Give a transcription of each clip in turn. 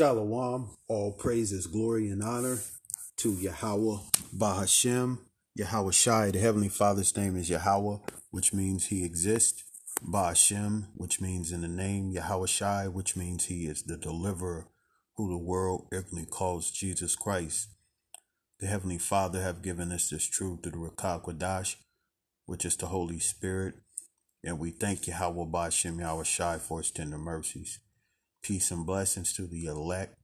Shalom, all praises, glory, and honor to Yahweh Bahashem, Yahweh Shai. The Heavenly Father's name is Yahweh, which means He exists. Bahashem, which means in the name Yahweh Shai, which means He is the deliverer who the world ignorantly calls Jesus Christ. The Heavenly Father have given us this truth through the Rakah which is the Holy Spirit. And we thank Yahweh Bahashem Yahweh Shai for His tender mercies. Peace and blessings to the elect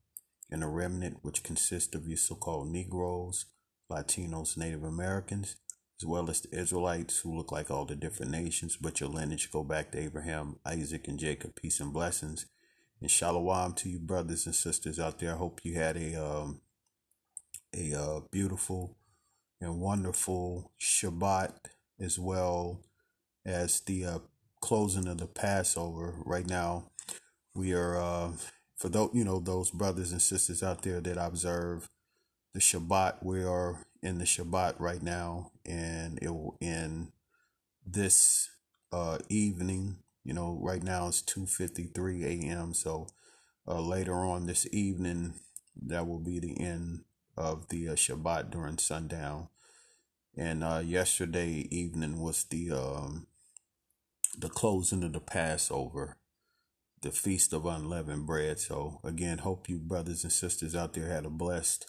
and the remnant, which consists of your so called Negroes, Latinos, Native Americans, as well as the Israelites who look like all the different nations, but your lineage go back to Abraham, Isaac, and Jacob. Peace and blessings. And shalom to you brothers and sisters out there. I hope you had a um, a uh, beautiful and wonderful Shabbat as well as the uh, closing of the Passover. Right now, we are uh, for those you know those brothers and sisters out there that observe the Shabbat. We are in the Shabbat right now, and it will end this uh, evening. You know, right now it's two fifty three a.m. So uh, later on this evening, that will be the end of the uh, Shabbat during sundown. And uh, yesterday evening was the um, the closing of the Passover the Feast of Unleavened Bread. So, again, hope you brothers and sisters out there had a blessed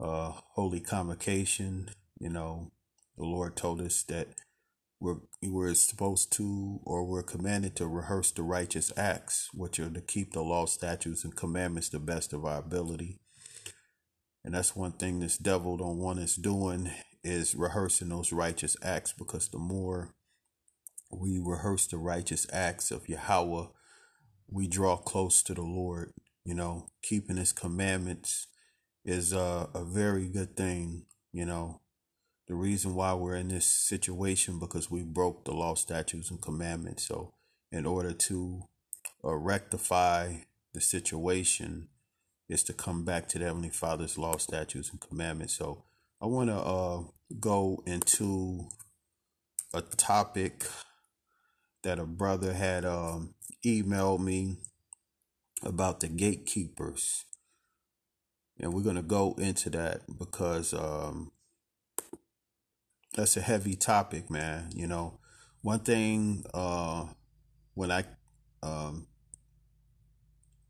uh, holy convocation. You know, the Lord told us that we're, we're supposed to or we're commanded to rehearse the righteous acts, which are to keep the law, statutes, and commandments the best of our ability. And that's one thing this devil don't want us doing is rehearsing those righteous acts because the more we rehearse the righteous acts of Yahweh, we draw close to the Lord. You know, keeping His commandments is a, a very good thing. You know, the reason why we're in this situation because we broke the law, statutes, and commandments. So, in order to uh, rectify the situation, is to come back to the Heavenly Father's law, statutes, and commandments. So, I want to uh, go into a topic that a brother had um, emailed me about the gatekeepers. And we're going to go into that because um, that's a heavy topic, man. You know, one thing uh, when I um,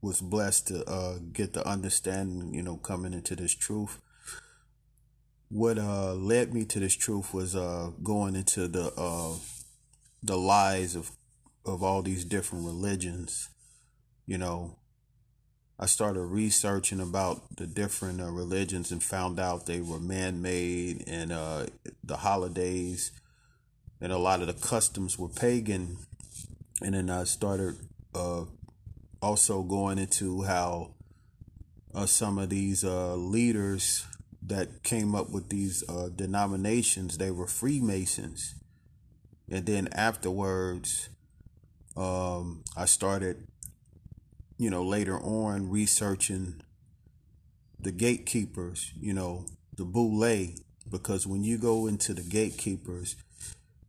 was blessed to uh, get the understanding, you know, coming into this truth. What uh, led me to this truth was uh, going into the uh, the lies of of all these different religions you know i started researching about the different uh, religions and found out they were man-made and uh, the holidays and a lot of the customs were pagan. And then i started uh, also going into how uh, some of these uh, leaders that came up with these uh, denominations they were freemasons. And then afterwards um, i started you know later on researching the gatekeepers you know the boule because when you go into the gatekeepers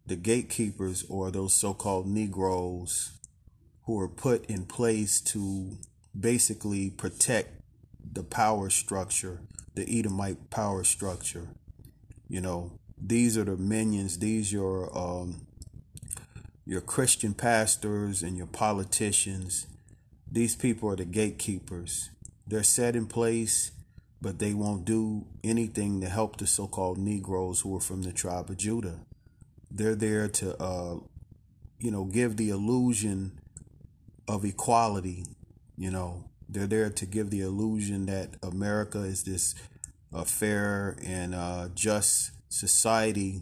the gatekeepers or those so-called negroes who are put in place to basically protect the power structure the edomite power structure. You know these are the minions these your um your christian pastors and your politicians these people are the gatekeepers. They're set in place but they won't do anything to help the so-called negroes who are from the tribe of judah. They're there to uh you know give the illusion of equality you know. They're there to give the illusion that america is this uh, fair and uh, just society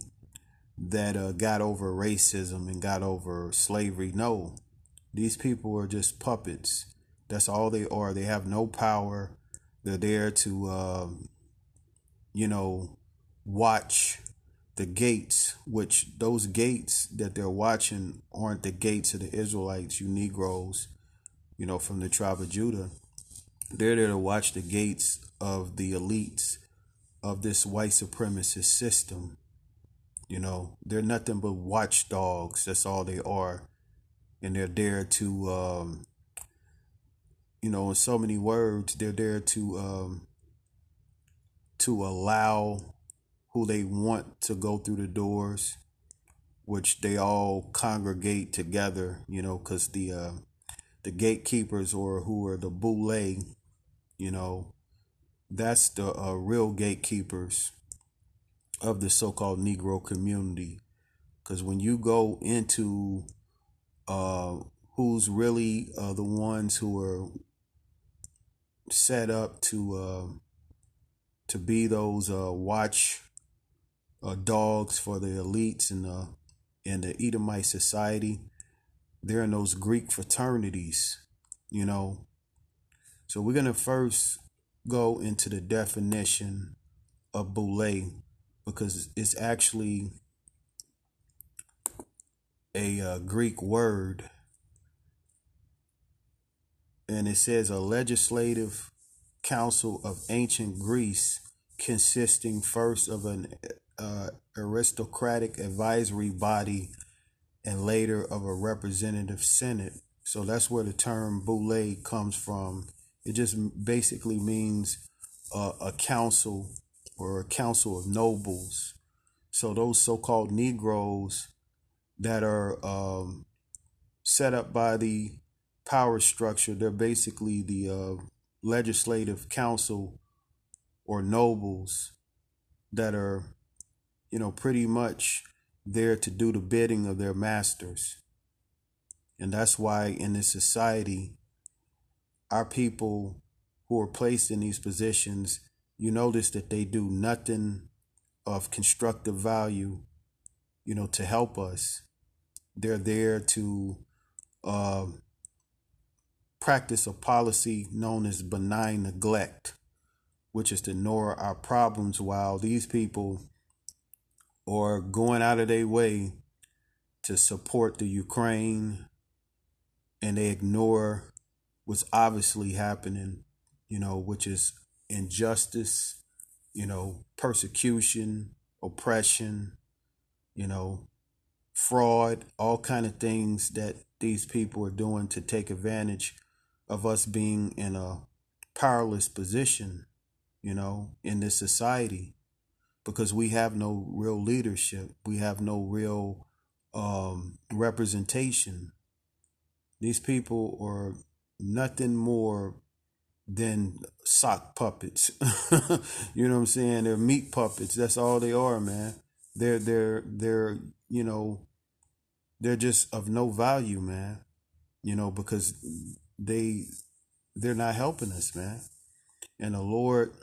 that uh, got over racism and got over slavery. No, these people are just puppets. That's all they are. They have no power. They're there to, um, you know, watch the gates, which those gates that they're watching aren't the gates of the Israelites, you Negroes, you know, from the tribe of Judah. They're there to watch the gates of the elites of this white supremacist system. You know, they're nothing but watchdogs. That's all they are. And they're there to um, you know, in so many words, they're there to um, to allow who they want to go through the doors, which they all congregate together, you know, because the uh, the gatekeepers or who are the boule, you know, that's the uh, real gatekeepers of the so-called Negro community. Because when you go into uh, who's really uh, the ones who are set up to uh, to be those uh, watch uh, dogs for the elites and the and the Edomite society. They're in those Greek fraternities, you know. So we're gonna first go into the definition of boule because it's actually a uh, Greek word and it says a legislative council of ancient Greece consisting first of an uh, aristocratic advisory body and later of a representative senate. So that's where the term boule comes from. It just basically means uh, a council or a council of nobles. So those so-called Negroes that are um, set up by the power structure. They're basically the uh, legislative council or nobles that are, you know, pretty much there to do the bidding of their masters. And that's why in this society, our people who are placed in these positions, you notice that they do nothing of constructive value, you know, to help us. They're there to uh, practice a policy known as benign neglect, which is to ignore our problems while these people are going out of their way to support the Ukraine and they ignore what's obviously happening, you know, which is injustice, you know, persecution, oppression, you know, fraud, all kind of things that these people are doing to take advantage of us being in a powerless position, you know, in this society because we have no real leadership. We have no real um, representation. These people are nothing more than sock puppets. you know what I'm saying? They're meat puppets. That's all they are, man. They're they're they're you know they're just of no value, man. You know because they they're not helping us, man. And the Lord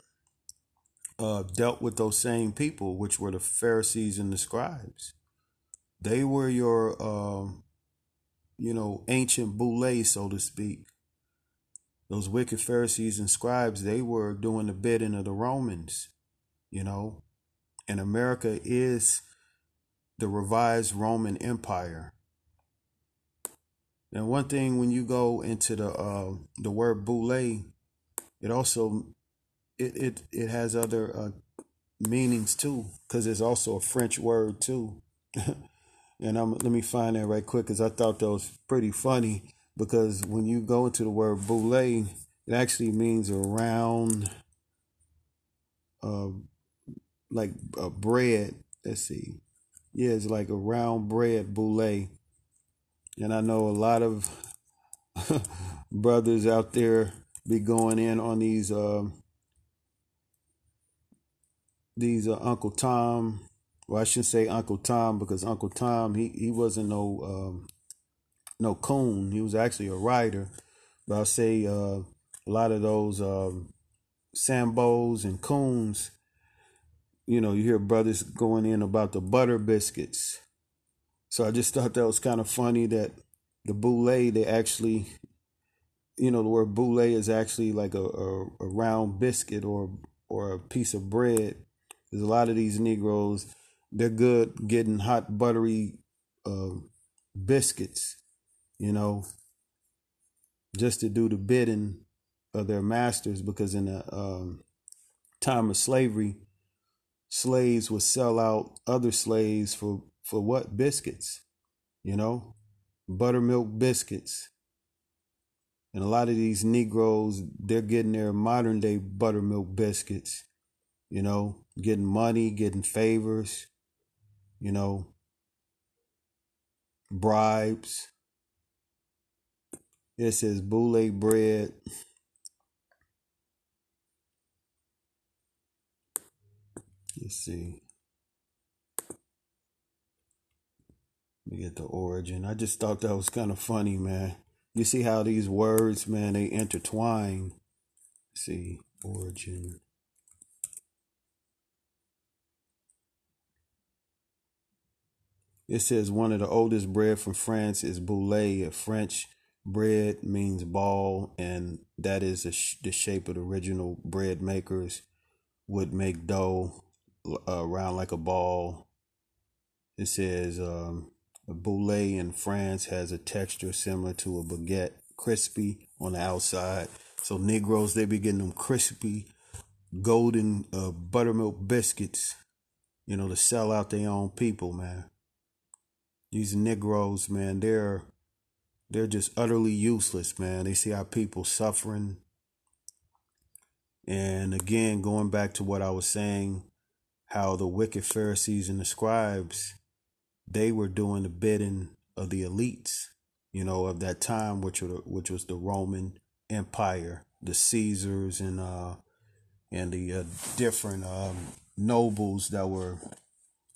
uh, dealt with those same people, which were the Pharisees and the scribes. They were your, um, you know, ancient boule, so to speak. Those wicked Pharisees and scribes, they were doing the bidding of the Romans, you know. And America is the revised Roman Empire. And one thing when you go into the uh, the word boule, it also it it, it has other uh, meanings too, because it's also a French word too. and I'm let me find that right quick because I thought that was pretty funny. Because when you go into the word boule, it actually means a round, uh, like a bread. Let's see, yeah, it's like a round bread boule and I know a lot of brothers out there be going in on these uh, these uh, Uncle Tom. Well, I shouldn't say Uncle Tom because Uncle Tom he he wasn't no um, no coon. He was actually a writer. But I'll say uh, a lot of those um, Sambos and coons. You know, you hear brothers going in about the butter biscuits so I just thought that was kind of funny that the boule they actually, you know, the word boule is actually like a, a, a round biscuit or or a piece of bread. There's a lot of these Negroes, they're good getting hot buttery uh, biscuits, you know, just to do the bidding of their masters because in the um, time of slavery, slaves would sell out other slaves for for what? Biscuits, you know, buttermilk biscuits. And a lot of these Negroes, they're getting their modern day buttermilk biscuits, you know, getting money, getting favors, you know, bribes. It says boule bread. Let's see. Let me get the origin. I just thought that was kind of funny, man. You see how these words, man, they intertwine. Let's see, origin. It says one of the oldest bread from France is boule. A French bread means ball, and that is the, sh- the shape of the original bread makers would make dough uh, like a ball. It says um, a boule in France has a texture similar to a baguette, crispy on the outside. So Negroes, they be getting them crispy, golden uh, buttermilk biscuits, you know, to sell out their own people, man. These Negroes, man, they're they're just utterly useless, man. They see our people suffering. And again, going back to what I was saying, how the wicked Pharisees and the scribes, they were doing the bidding of the elites, you know, of that time, which were, which was the Roman Empire, the Caesars and uh and the uh, different um, nobles that were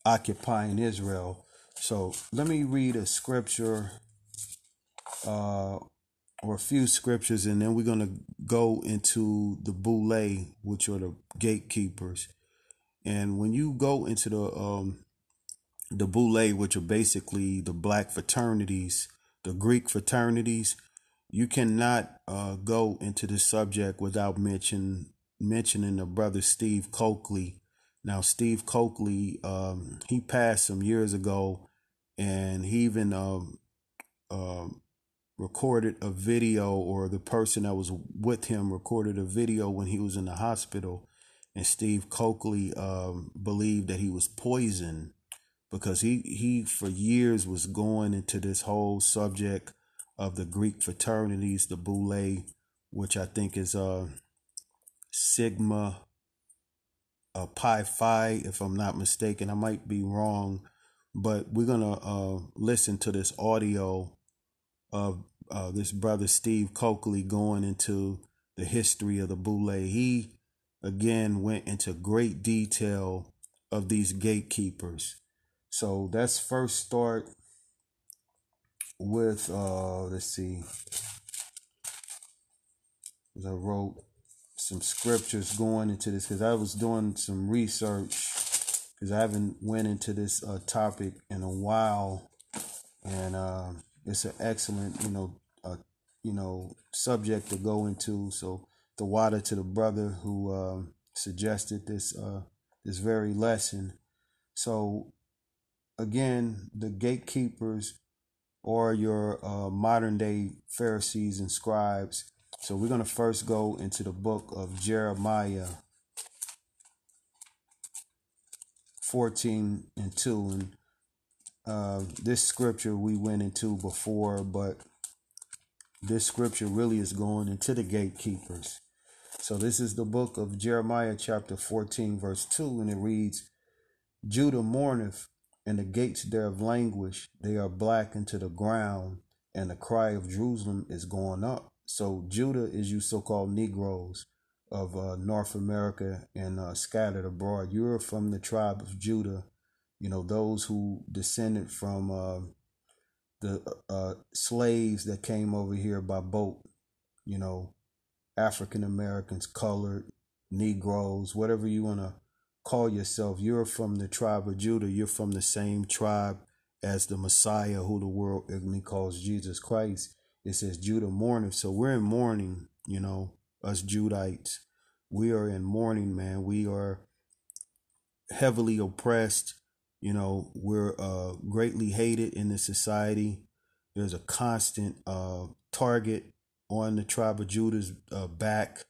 occupying Israel so let me read a scripture uh, or a few scriptures, and then we're going to go into the boule, which are the gatekeepers. And when you go into the um, the boule, which are basically the black fraternities, the Greek fraternities, you cannot uh, go into the subject without mention mentioning the brother Steve Cokely now, Steve Cokely, um, he passed some years ago, and he even um, um, recorded a video, or the person that was with him recorded a video when he was in the hospital. And Steve Cokely um, believed that he was poisoned because he, he, for years, was going into this whole subject of the Greek fraternities, the Boule, which I think is uh, Sigma uh, Pi Phi, if I'm not mistaken. I might be wrong, but we're gonna uh, listen to this audio of uh, this brother Steve Cokely going into the history of the Boule. He again went into great detail of these gatekeepers. So let's first start with uh let's see. I wrote some scriptures going into this because I was doing some research because I haven't went into this uh, topic in a while, and uh, it's an excellent, you know, uh, you know, subject to go into. So the water to the brother who um, suggested this uh, this very lesson. So again, the gatekeepers or your uh, modern day Pharisees and scribes so we're going to first go into the book of Jeremiah 14 and 2. And uh, this scripture we went into before, but this scripture really is going into the gatekeepers. So this is the book of Jeremiah, chapter 14, verse 2, and it reads Judah mourneth, and the gates thereof languish, they are black into the ground, and the cry of Jerusalem is going up. So Judah is you so-called Negroes of uh, North America and uh, scattered abroad. You're from the tribe of Judah. You know those who descended from uh, the uh, slaves that came over here by boat. You know, African Americans, colored Negroes, whatever you want to call yourself. You're from the tribe of Judah. You're from the same tribe as the Messiah, who the world ignorantly calls Jesus Christ it says Judah mourning. So we're in mourning, you know, us Judites. We are in mourning, man. We are heavily oppressed. You know, we're uh, greatly hated in the society. There's a constant uh, target on the tribe of Judah's uh, back.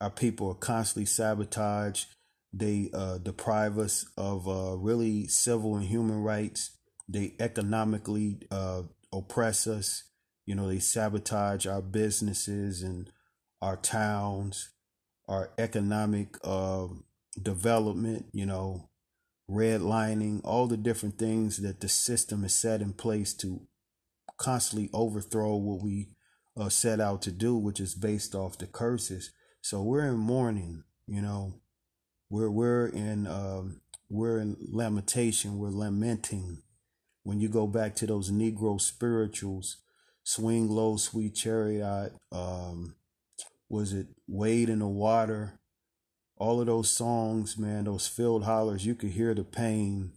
Our people are constantly sabotaged. They uh, deprive us of uh, really civil and human rights. They economically uh, oppress us You know, they sabotage our businesses and our towns, our economic uh, development, you know, redlining, all the different things that the system is set in place to constantly overthrow what we uh, set out to do, which is based off the curses. So we're in mourning, you know, we're we're in um, we're in lamentation, we're lamenting. When you go back to those Negro spirituals, swing low, sweet chariot, um, was it wade in the water? All of those songs, man, those field hollers, you could hear the pain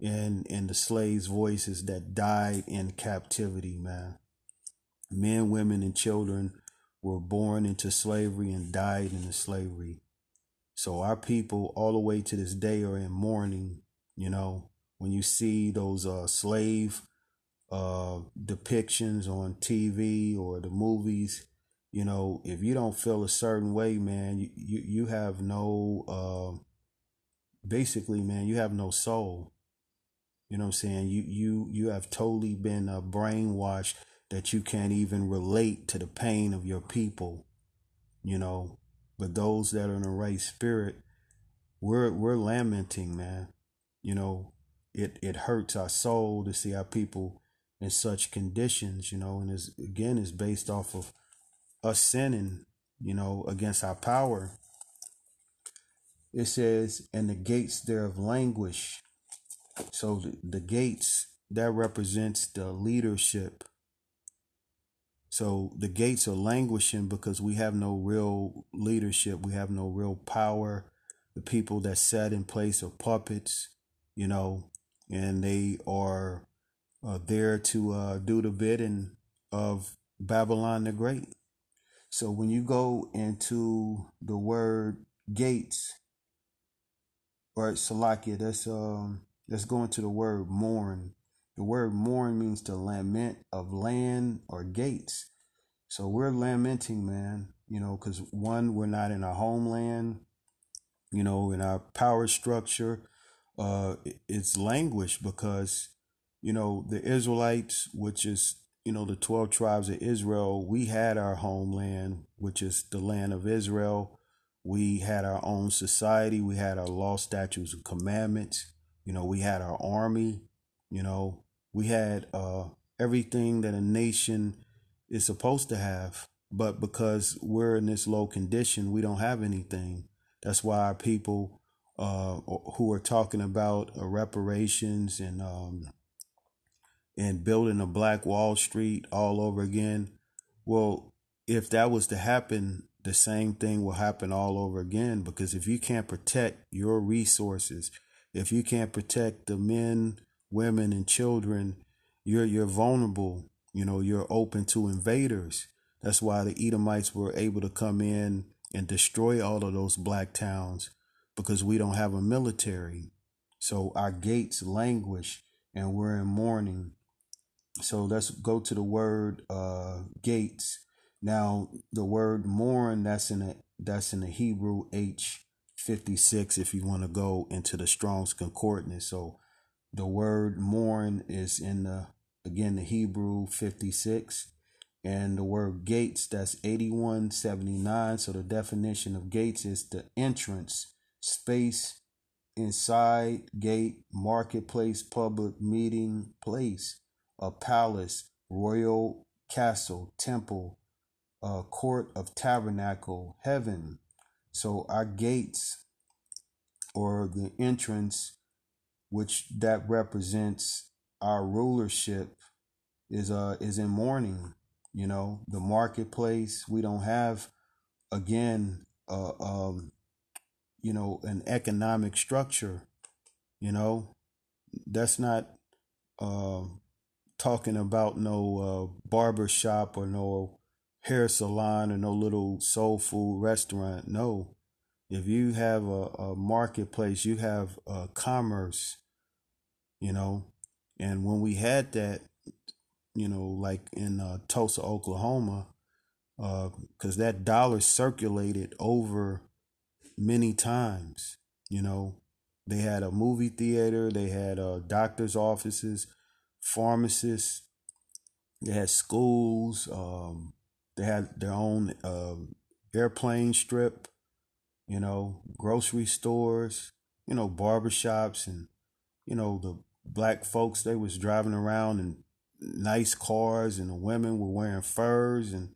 in in the slaves' voices that died in captivity, man. Men, women, and children were born into slavery and died in the slavery. So our people all the way to this day are in mourning, you know, when you see those uh, slave uh, depictions on TV or the movies, you know, if you don't feel a certain way, man, you, you, you have no, uh, basically, man, you have no soul. You know what I'm saying? You, you, you have totally been uh, brainwashed that you can't even relate to the pain of your people, you know. But those that are in the right spirit, we're we're lamenting, man. You know, it it hurts our soul to see our people in such conditions, you know, and is again is based off of us sinning, you know, against our power. It says, and the gates thereof languish. So the, the gates that represents the leadership so the gates are languishing because we have no real leadership. We have no real power. The people that sat in place are puppets, you know, and they are uh, there to uh, do the bidding of Babylon the Great. So when you go into the word gates, or Salakia, that's um, let's go into the word mourn. The word mourn means to lament of land or gates. So we're lamenting, man, you know, because one, we're not in our homeland, you know, in our power structure. Uh, it's languished because, you know, the Israelites, which is, you know, the 12 tribes of Israel, we had our homeland, which is the land of Israel. We had our own society. We had our law, statutes, and commandments. You know, we had our army. You know, we had uh, everything that a nation is supposed to have. But because we're in this low condition, we don't have anything. That's why our people uh, who are talking about uh, reparations and um, and building a Black Wall Street all over again. Well, if that was to happen, the same thing will happen all over again. Because if you can't protect your resources, if you can't protect the men, women, and children, you're you're vulnerable. You know, you're open to invaders. That's why the Edomites were able to come in and destroy all of those black towns because we don't have a military. So our gates languish and we're in mourning. So let's go to the word uh, gates. Now the word mourn that's in a that's in the Hebrew H fifty six if you want to go into the Strong's Concordance. So the word mourn is in the again the Hebrew 56 and the word gates that's 8179 so the definition of gates is the entrance space inside gate marketplace public meeting place a palace royal castle temple a court of tabernacle heaven so our gates or the entrance which that represents our rulership is uh is in mourning. You know, the marketplace. We don't have again uh um you know an economic structure. You know, that's not uh, talking about no uh, barber shop or no hair salon or no little soul food restaurant. No, if you have a, a marketplace, you have a commerce. You know, and when we had that, you know, like in uh, Tulsa, Oklahoma, because uh, that dollar circulated over many times. You know, they had a movie theater, they had uh, doctors' offices, pharmacists, they had schools. Um, they had their own uh, airplane strip. You know, grocery stores. You know, barbershops, and you know the black folks. They was driving around in nice cars, and the women were wearing furs, and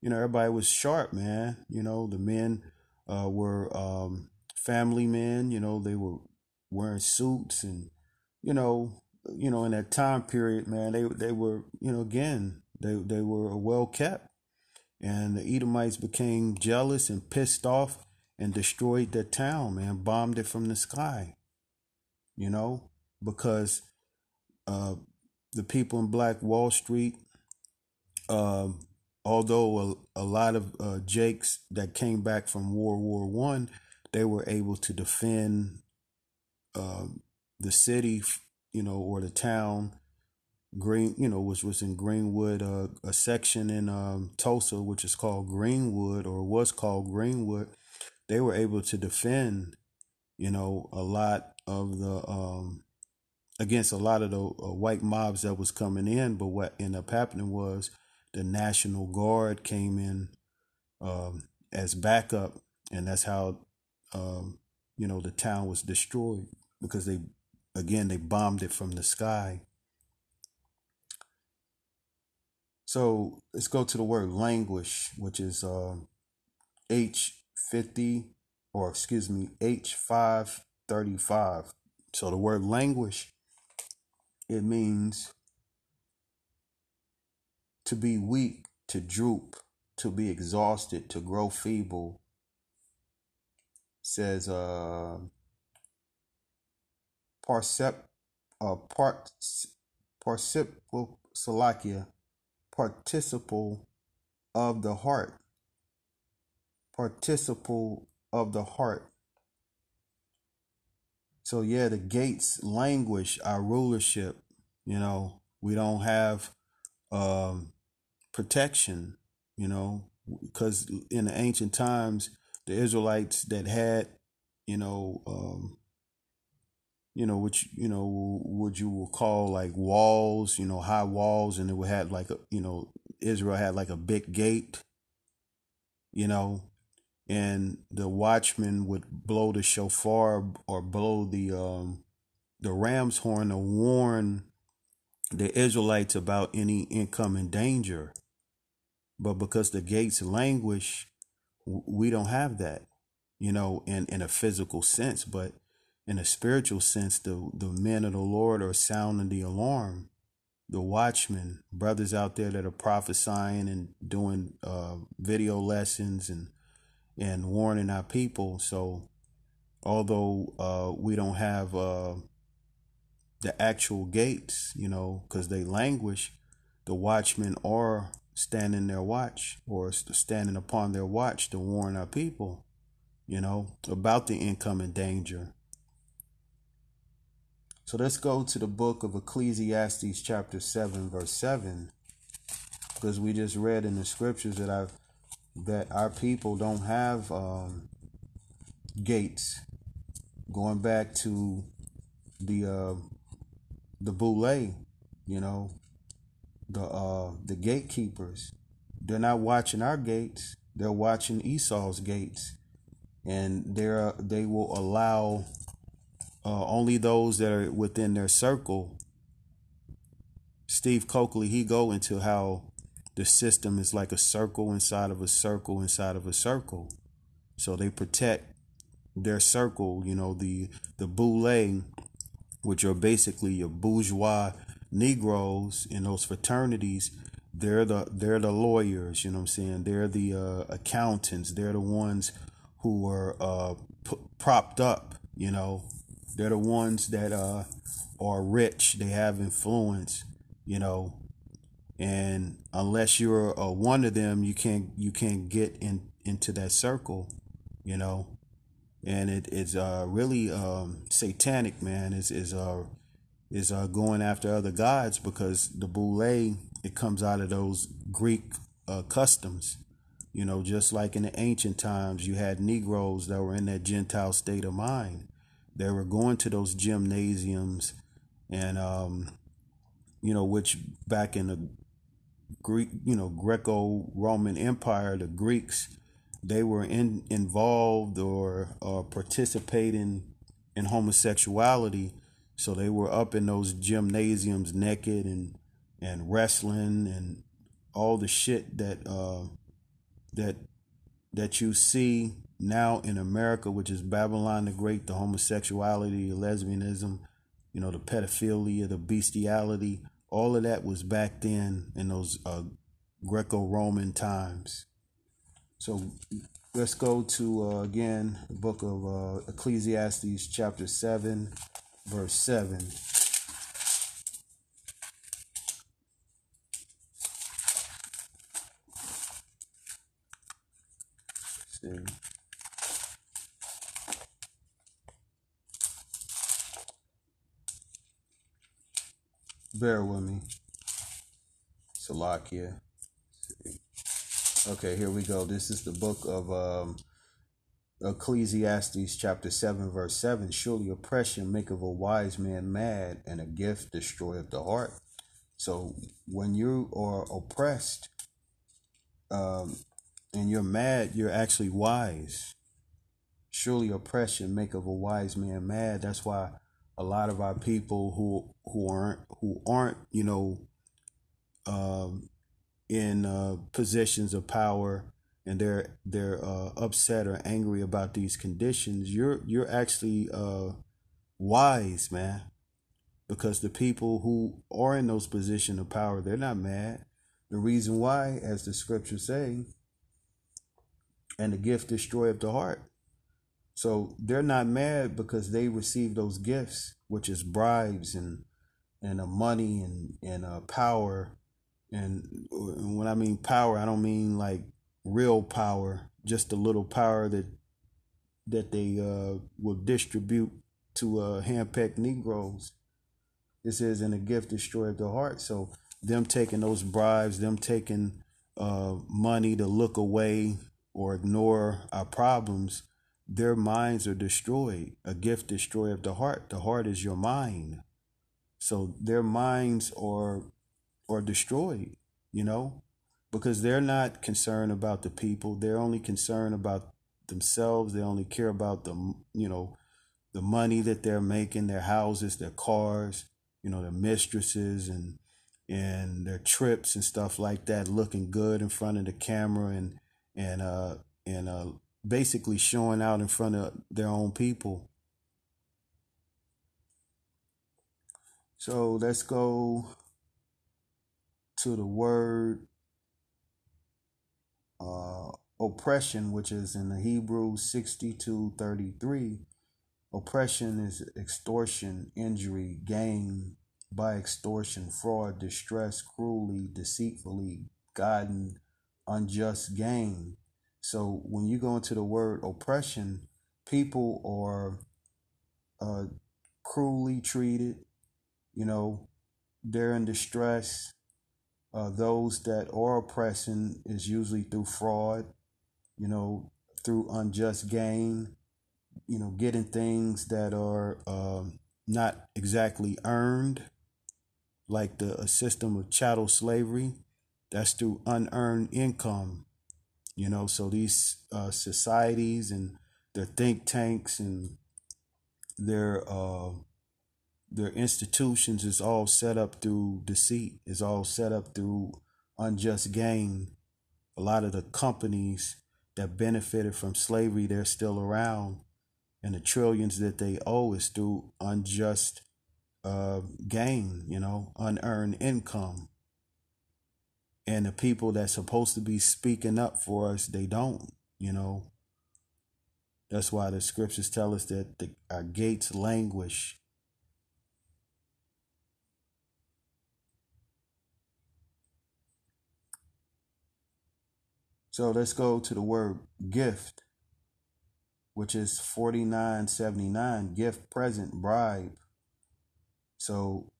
you know everybody was sharp, man. You know the men uh, were um, family men. You know they were wearing suits and you know you know in that time period man they they were you know again they they were well kept. And the Edomites became jealous and pissed off and destroyed their town man bombed it from the sky you know because uh the people in Black Wall Street um although a, a lot of uh, Jakes that came back from World War One, they were able to defend um, the city, you know, or the town, Green, you know, which was in Greenwood, uh, a section in um, Tulsa, which is called Greenwood or was called Greenwood. They were able to defend, you know, a lot of the um, against a lot of the uh, white mobs that was coming in. But what ended up happening was the National Guard came in um, as backup, and that's how um, you know the town was destroyed because they again they bombed it from the sky. So let's go to the word languish, which is uh, H fifty or excuse me H five thirty five. So the word languish it means to be weak, to droop, to be exhausted, to grow feeble. says uh Parsep, uh, part, participle, of the heart, participle of the heart. So yeah, the gates languish our rulership. You know, we don't have um, protection. You know, because in the ancient times, the Israelites that had, you know, um, you know, which, you know, what you will call like walls, you know, high walls, and it would have like a, you know, Israel had like a big gate, you know, and the watchman would blow the shofar or blow the um the ram's horn to warn the Israelites about any incoming danger. But because the gates languish, we don't have that, you know, in, in a physical sense. But in a spiritual sense, the, the men of the Lord are sounding the alarm. The watchmen, brothers out there that are prophesying and doing uh, video lessons and and warning our people. So, although uh, we don't have uh, the actual gates, you know, because they languish, the watchmen are standing their watch or standing upon their watch to warn our people, you know, about the incoming danger. So let's go to the book of Ecclesiastes, chapter 7, verse 7, because we just read in the scriptures that I've that our people don't have um, gates. Going back to the uh, the boule, you know, the uh, the gatekeepers, they're not watching our gates. They're watching Esau's gates, and they're they will allow uh, only those that are within their circle. Steve Cokely, he go into how the system is like a circle inside of a circle inside of a circle. So they protect their circle, you know, the the boule, which are basically your bourgeois Negroes in those fraternities. They're the they're the lawyers, you know what I'm saying? They're the uh, accountants. They're the ones who are uh, p- propped up, you know, they're the ones that uh, are rich. They have influence, you know, and unless you're one of them, you can't you can't get in into that circle, you know. And it, it's uh, really um, satanic, man. Is is uh is uh, going after other gods because the boule it comes out of those Greek uh, customs. You know, just like in the ancient times, you had Negroes that were in that Gentile state of mind they were going to those gymnasiums and um, you know which back in the Greek, you know, Greco-Roman Empire, the Greeks, they were in, involved or uh, participating in homosexuality. So they were up in those gymnasiums naked and and wrestling and all the shit that uh, that that you see now in America, which is Babylon the Great, the homosexuality, the lesbianism, you know, the pedophilia, the bestiality, all of that was back then in those uh, Greco-Roman times. So let's go to uh, again the book of uh, Ecclesiastes, chapter seven, verse seven. see. Bear with me. Salakia. Okay, here we go. This is the book of um, Ecclesiastes, chapter 7, verse 7. Surely oppression maketh a wise man mad, and a gift destroyeth the heart. So when you are oppressed um, and you're mad, you're actually wise. Surely oppression maketh a wise man mad. That's why a lot of our people who who aren't who aren't you know um, in uh, positions of power and they're they're uh, upset or angry about these conditions you're you're actually uh, wise man. Because the people who are in those positions of power they're not mad. The reason why as the scriptures say and the gift destroyeth the heart so they're not mad because they receive those gifts, which is bribes and and uh, money and and uh, power. And, and when I mean power, I don't mean like real power, just a little power that that they uh, will distribute to uh, handpicked Negroes. This is in a gift destroyed the heart. So them taking those bribes, them taking uh, money to look away or ignore our problems their minds are destroyed. A gift destroyeth the heart. The heart is your mind. So their minds are are destroyed, you know, because they're not concerned about the people. They're only concerned about themselves. They only care about the you know the money that they're making, their houses, their cars, you know, their mistresses and and their trips and stuff like that, looking good in front of the camera and and uh and uh basically showing out in front of their own people. So let's go to the word uh, oppression, which is in the Hebrew 6233. Oppression is extortion, injury, gain by extortion, fraud, distress, cruelly, deceitfully, gotten, unjust gain. So when you go into the word oppression, people are uh, cruelly treated. You know, they're in distress. Uh, those that are oppressing is usually through fraud, you know, through unjust gain, you know, getting things that are um, not exactly earned, like the a system of chattel slavery. That's through unearned income you know, so these uh, societies and their think tanks and their uh, their institutions is all set up through deceit. Is all set up through unjust gain. A lot of the companies that benefited from slavery, they're still around, and the trillions that they owe is through unjust uh, gain. You know, unearned income and the people that's supposed to be speaking up for us they don't you know? That's why the scriptures tell us that the, our gates languish. So let's go to the word gift which is 4979 gift present bribe. So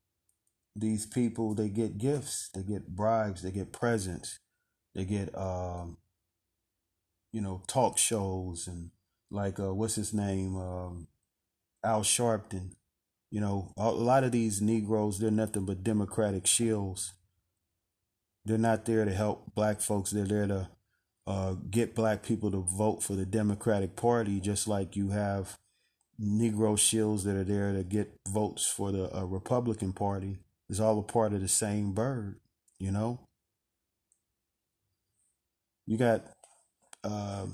these people they get gifts, they get bribes, they get presents, they get um, you know talk shows and like uh, what's his name um, Al Sharpton. You know, a lot of these Negroes they're nothing but Democratic shills. They're not there to help black folks. They're there to uh, get black people to vote for the Democratic Party, just like you have Negro shills that are there to get votes for the uh, Republican Party. It's all a part of the same bird, you know. You got uh,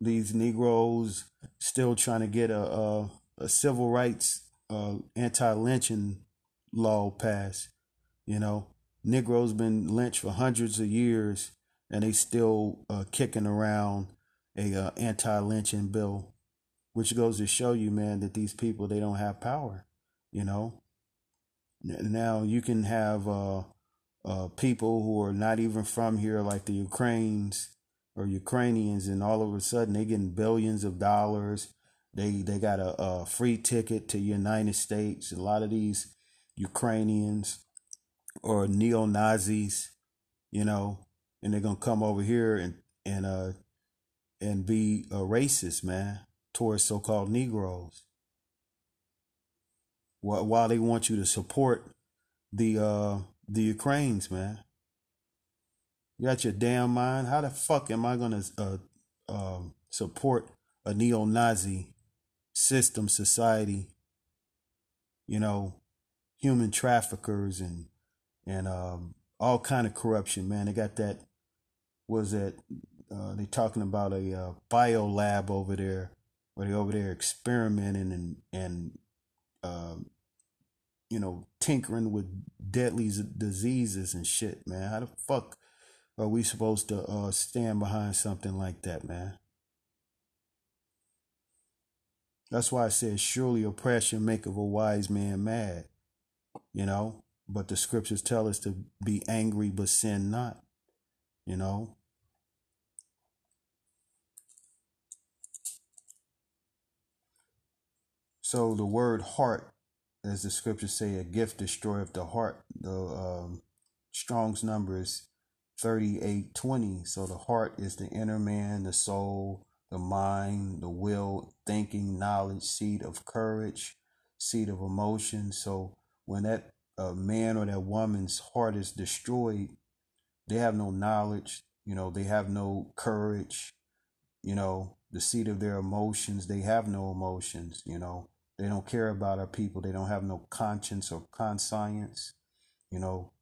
these Negroes still trying to get a, a, a civil rights uh, anti-lynching law passed. You know, Negroes been lynched for hundreds of years, and they still uh, kicking around a uh, anti-lynching bill, which goes to show you, man, that these people they don't have power. You know. Now you can have uh, uh, people who are not even from here, like the Ukrainians or Ukrainians, and all of a sudden they're getting billions of dollars. They they got a, a free ticket to United States. A lot of these Ukrainians or neo Nazis, you know, and they're gonna come over here and and uh and be a racist, man, towards so called Negroes. While they want you to support the uh the Ukrainians, man. You got your damn mind. How the fuck am I gonna uh, uh, support a neo-Nazi system, society? You know, human traffickers and and um, all kind of corruption, man. They got that. Was that uh, they talking about a uh, bio lab over there, where they over there experimenting and and um, you know tinkering with deadly diseases and shit, man. How the fuck are we supposed to uh, stand behind something like that, man? That's why I said, surely oppression make of a wise man mad. You know, but the scriptures tell us to be angry but sin not. You know? So the word heart, as the scriptures say, a gift destroyeth the heart. The um, Strong's number is 3820. So the heart is the inner man, the soul, the mind, the will, thinking, knowledge, seat of courage, seat of emotion. So when that a man or that woman's heart is destroyed, they have no knowledge, you know, they have no courage, you know, the seat of their emotions, they have no emotions, you know, they don't care about our people, they don't have no conscience or conscience, you know,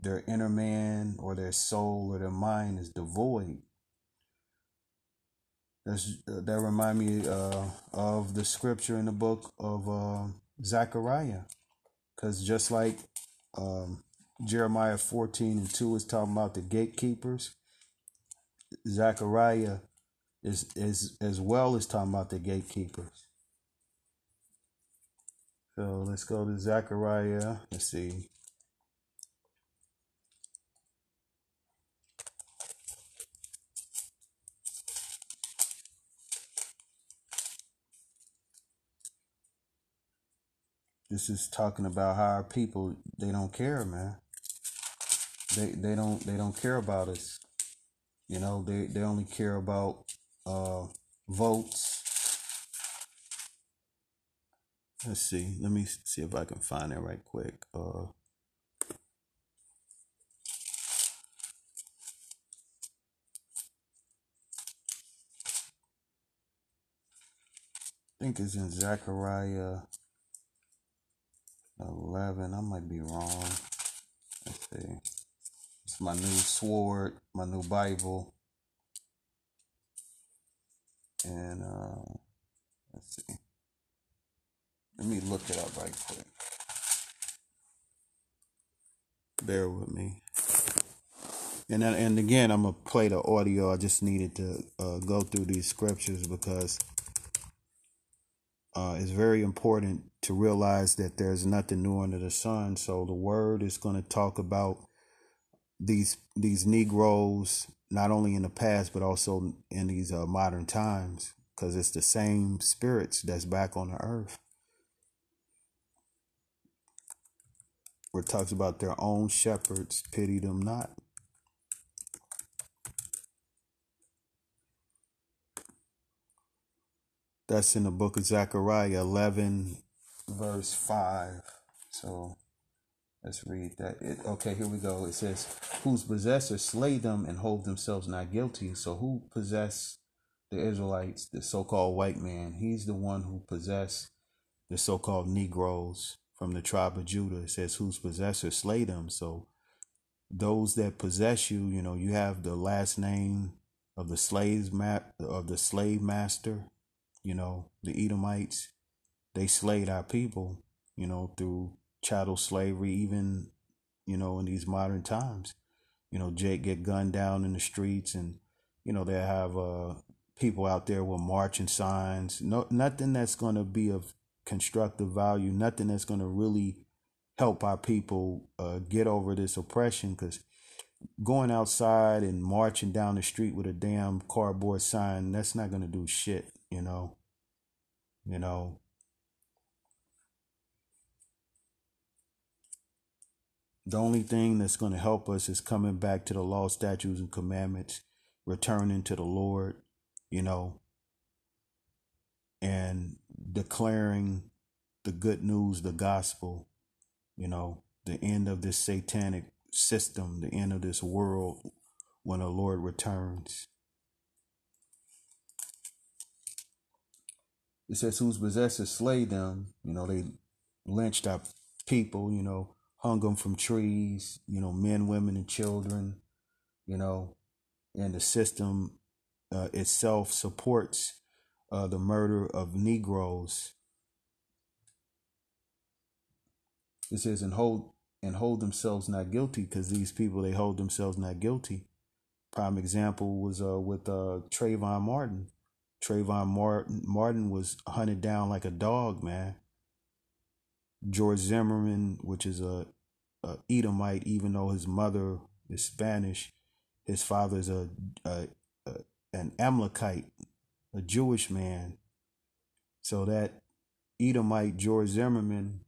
their inner man or their soul or their mind is devoid. That's, uh, that remind me uh, of the scripture in the book of uh, Zechariah. Because just like um, Jeremiah 14 and 2 is talking about the gatekeepers, Zechariah is, is as well as talking about the gatekeepers. So let's go to Zechariah. Let's see. This is talking about how our people they don't care, man. They they don't they don't care about us. You know, they they only care about uh votes. Let's see. Let me see if I can find it right quick. Uh I think it's in Zechariah 11. I might be wrong. Let's see. It's my new sword, my new Bible. And uh, let's see. Let me look it up right quick. Bear with me. And then, and again, I'm gonna play the audio. I just needed to uh, go through these scriptures because uh, it's very important to realize that there's nothing new under the sun. So the word is going to talk about these these Negroes not only in the past but also in these uh, modern times because it's the same spirits that's back on the earth. Where it talks about their own shepherds pity them not. That's in the book of Zechariah 11, verse 5. So Let's read that. It, okay, here we go. It says, "Whose possessors slay them and hold themselves not guilty." So, who possessed the Israelites, the so-called white man? He's the one who possessed the so-called Negroes from the tribe of Judah. It says, "Whose possessors slay them." So, those that possess you, you know, you have the last name of the slaves map of the slave master. You know, the Edomites. They slayed our people. You know, through chattel slavery, even, you know, in these modern times. You know, Jake get gunned down in the streets and, you know, they have uh, people out there with marching signs. No, nothing that's to be of constructive value, nothing that's going to really help our people uh, get over this oppression because going outside and marching down the street with a damn cardboard sign that's not going to do shit you know? You know? The only thing that's going to help us is coming back to the law, statutes, and commandments, returning to the Lord, you know, and declaring the good news, the gospel, you know, the end of this satanic system, the end of this world when the Lord returns. It says, whose possessors slay them, you know, they lynched our people, you know, hung them from trees, you know, men, women, and children, you know, and the system uh, itself supports uh, the murder of Negroes. It says, and hold and hold themselves not guilty, because these people they hold themselves not guilty. Prime example was uh, with uh, Trayvon Martin. Trayvon Martin Martin was hunted down like a dog, man. George Zimmerman, which is a, a Edomite, even though his mother is Spanish, his father is a, a, a an Amalekite, a Jewish man. So that Edomite George Zimmerman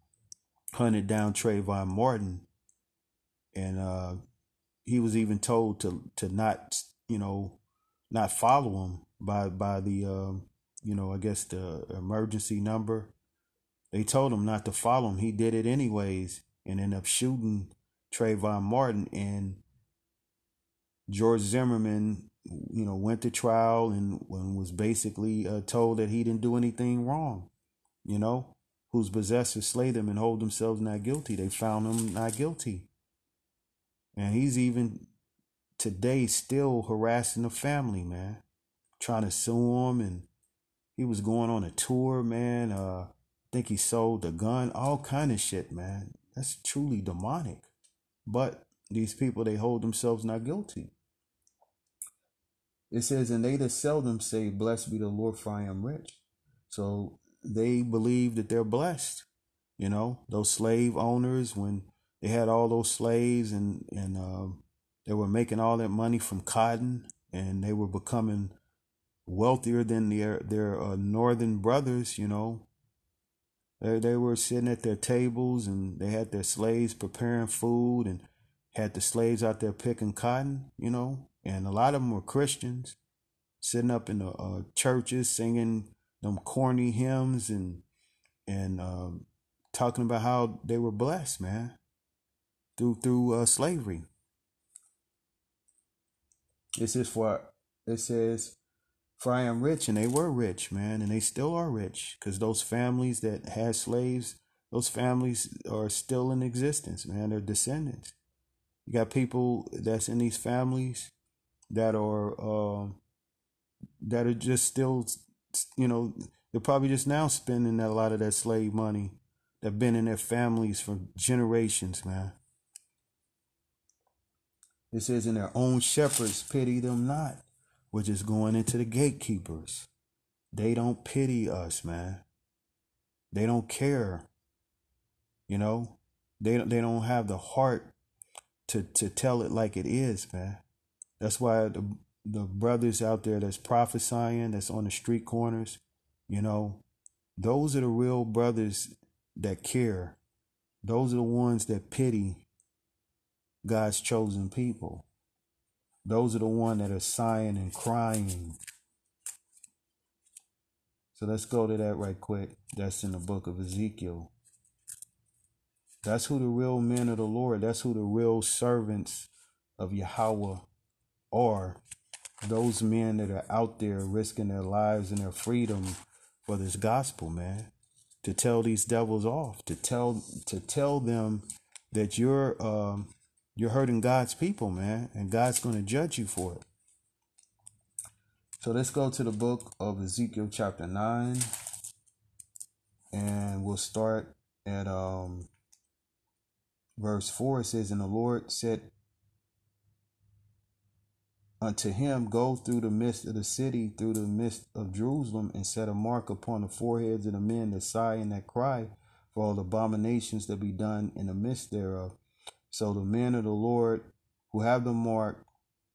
hunted down Trayvon Martin, and uh, he was even told to to not you know not follow him by by the um, you know I guess the emergency number they told him not to follow him. He did it anyways and ended up shooting Trayvon Martin. And George Zimmerman, you know, went to trial and, and was basically uh, told that he didn't do anything wrong, you know, whose possessors slay them and hold themselves not guilty. They found him not guilty. And he's even today still harassing the family, man, trying to sue him. And he was going on a tour, man. Uh, think he sold the gun, all kind of shit, man. That's truly demonic. But these people, they hold themselves not guilty. It says, and they that seldom say, Blessed be the Lord, for I am rich. So they believe that they're blessed. You know, those slave owners, when they had all those slaves and, and uh, they were making all that money from cotton and they were becoming wealthier than their, their uh, northern brothers, you know, they, they were sitting at their tables and they had their slaves preparing food and had the slaves out there picking cotton, you know, and a lot of them were Christians sitting up in the uh, churches singing them corny hymns and and um, talking about how they were blessed, man, through through uh, slavery. This is for it says for I am rich, and they were rich, man, and they still are rich because those families that had slaves, those families are still in existence, man. They're descendants. You got people that's in these families that are uh, that are just still, you know, they're probably just now spending a lot of that slave money that been in their families for generations, man. It says, "And their own shepherds pity them not." which is going into the gatekeepers. They don't pity us, man. They don't care. You know, they they don't have the heart to to tell it like it is, man. That's why the the brothers out there that's prophesying, that's on the street corners, you know, those are the real brothers that care. Those are the ones that pity God's chosen people. Those are the one that are sighing and crying. So let's go to that right quick. That's in the book of Ezekiel. That's who the real men of the Lord, that's who the real servants of Yahweh are. Those men that are out there risking their lives and their freedom for this gospel, man. To tell these devils off, to tell to tell them that you're um, you're hurting God's people, man, and God's going to judge you for it. So let's go to the book of Ezekiel chapter 9 and we'll start at um verse 4 it says and the Lord said unto him go through the midst of the city through the midst of Jerusalem and set a mark upon the foreheads of the men that sigh and that cry for all the abominations that be done in the midst thereof so the men of the Lord who have the mark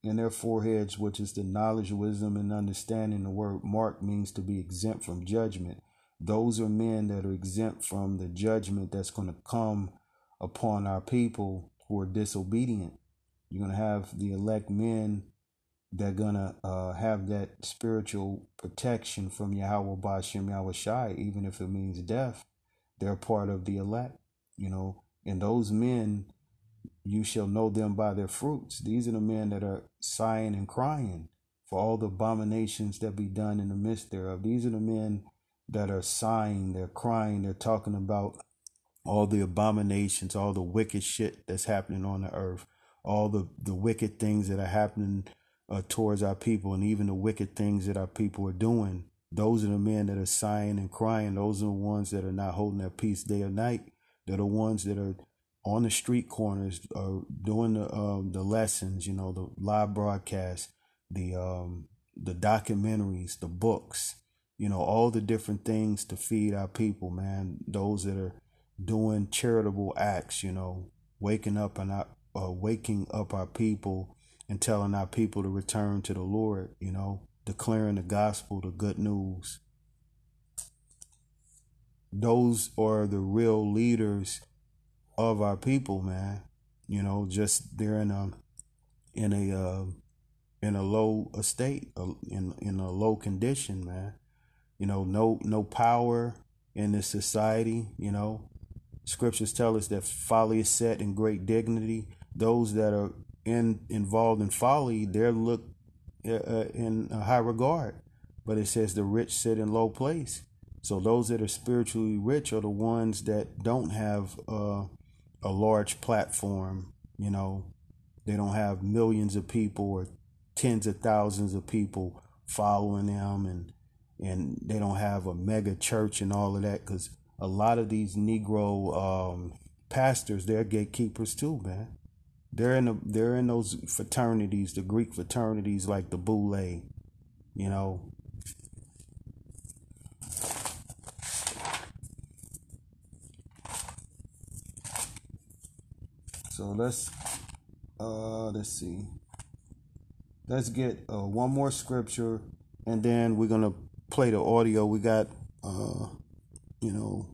in their foreheads, which is the knowledge, wisdom, and understanding, the word mark means to be exempt from judgment. Those are men that are exempt from the judgment that's going to come upon our people who are disobedient. You're going to have the elect men going to uh, have that spiritual protection from Yahweh Bashem Yahweh Shai, even if it means death. They're part of the elect, you know, and those men you shall know them by their fruits. These are the men that are sighing and crying for all the abominations that be done in the midst thereof. These are the men that are sighing, they're crying, they're talking about all the abominations, all the wicked shit that's happening on the earth, all the, the wicked things that are happening uh, towards our people, and even the wicked things that our people are doing. Those are the men that are sighing and crying. Those are the ones that are not holding their peace day or night. They're the ones that are on the street corners, uh, doing the um, the lessons, you know, the live broadcasts, the um, the documentaries, the books, you know, all the different things to feed our people, man. Those that are doing charitable acts, you know, waking up and uh, waking up our people and telling our people to return to the Lord, you know, declaring the gospel, the good news. Those are the real leaders of our people, man. You know, just they're in a in a uh, in a low estate, in in a low condition, man. You know, no no power in this society. You know, scriptures tell us that folly is set in great dignity. Those that are in involved in folly, they're looked uh, uh, in high regard. But it says the rich sit in low place. So those that are spiritually rich are the ones that don't have uh, a large platform, you know, they don't have millions of people or tens of thousands of people following them and and they don't have a mega church and all of that because a lot of these negro um, pastors they're gatekeepers too man they're in the, they're in those fraternities the greek fraternities like the boule you know So let's uh let's see. Let's get uh, one more scripture and then we're gonna play the audio. We got uh you know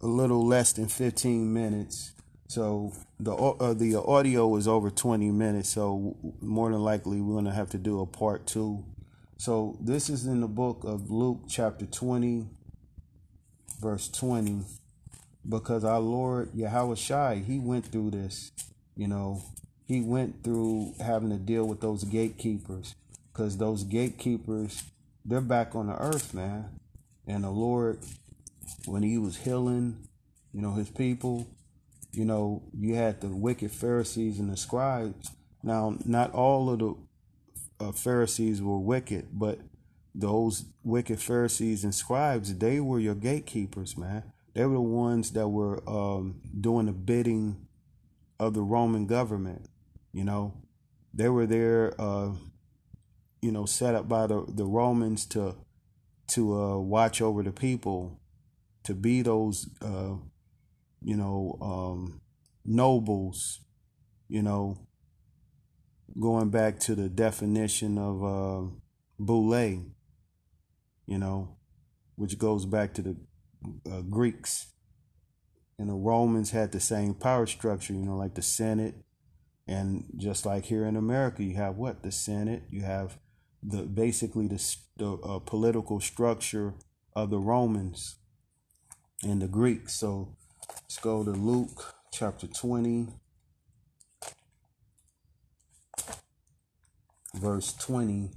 a little less than 15 minutes. So the uh, the audio is over 20 minutes, so more than likely we're going to have to do a part 2. So this is in the book of Luke chapter 20 verse 20 because our Lord Yahweh Shai, he went through this, you know, he went through having to deal with those gatekeepers because those gatekeepers, they're back on the earth, man. And the Lord, when he was healing, you know, his people, you know, you had the wicked Pharisees and the scribes. Now, not all of the uh, Pharisees were wicked, but those wicked Pharisees and scribes, they were your gatekeepers, man. They were the ones that were um, doing the bidding of the Roman government. You know, they were there, uh, you know, set up by the, the Romans to to uh, watch over the people, to be those, uh, you know, um, nobles. You know, going back to the definition of uh, boule, you know, which goes back to the uh, Greeks and the Romans had the same power structure, you know, like the Senate. And just like here in America, you have what? The Senate. You have the basically the, the uh, political structure of the Romans and the Greeks. So Let's go to Luke chapter 20, verse 20.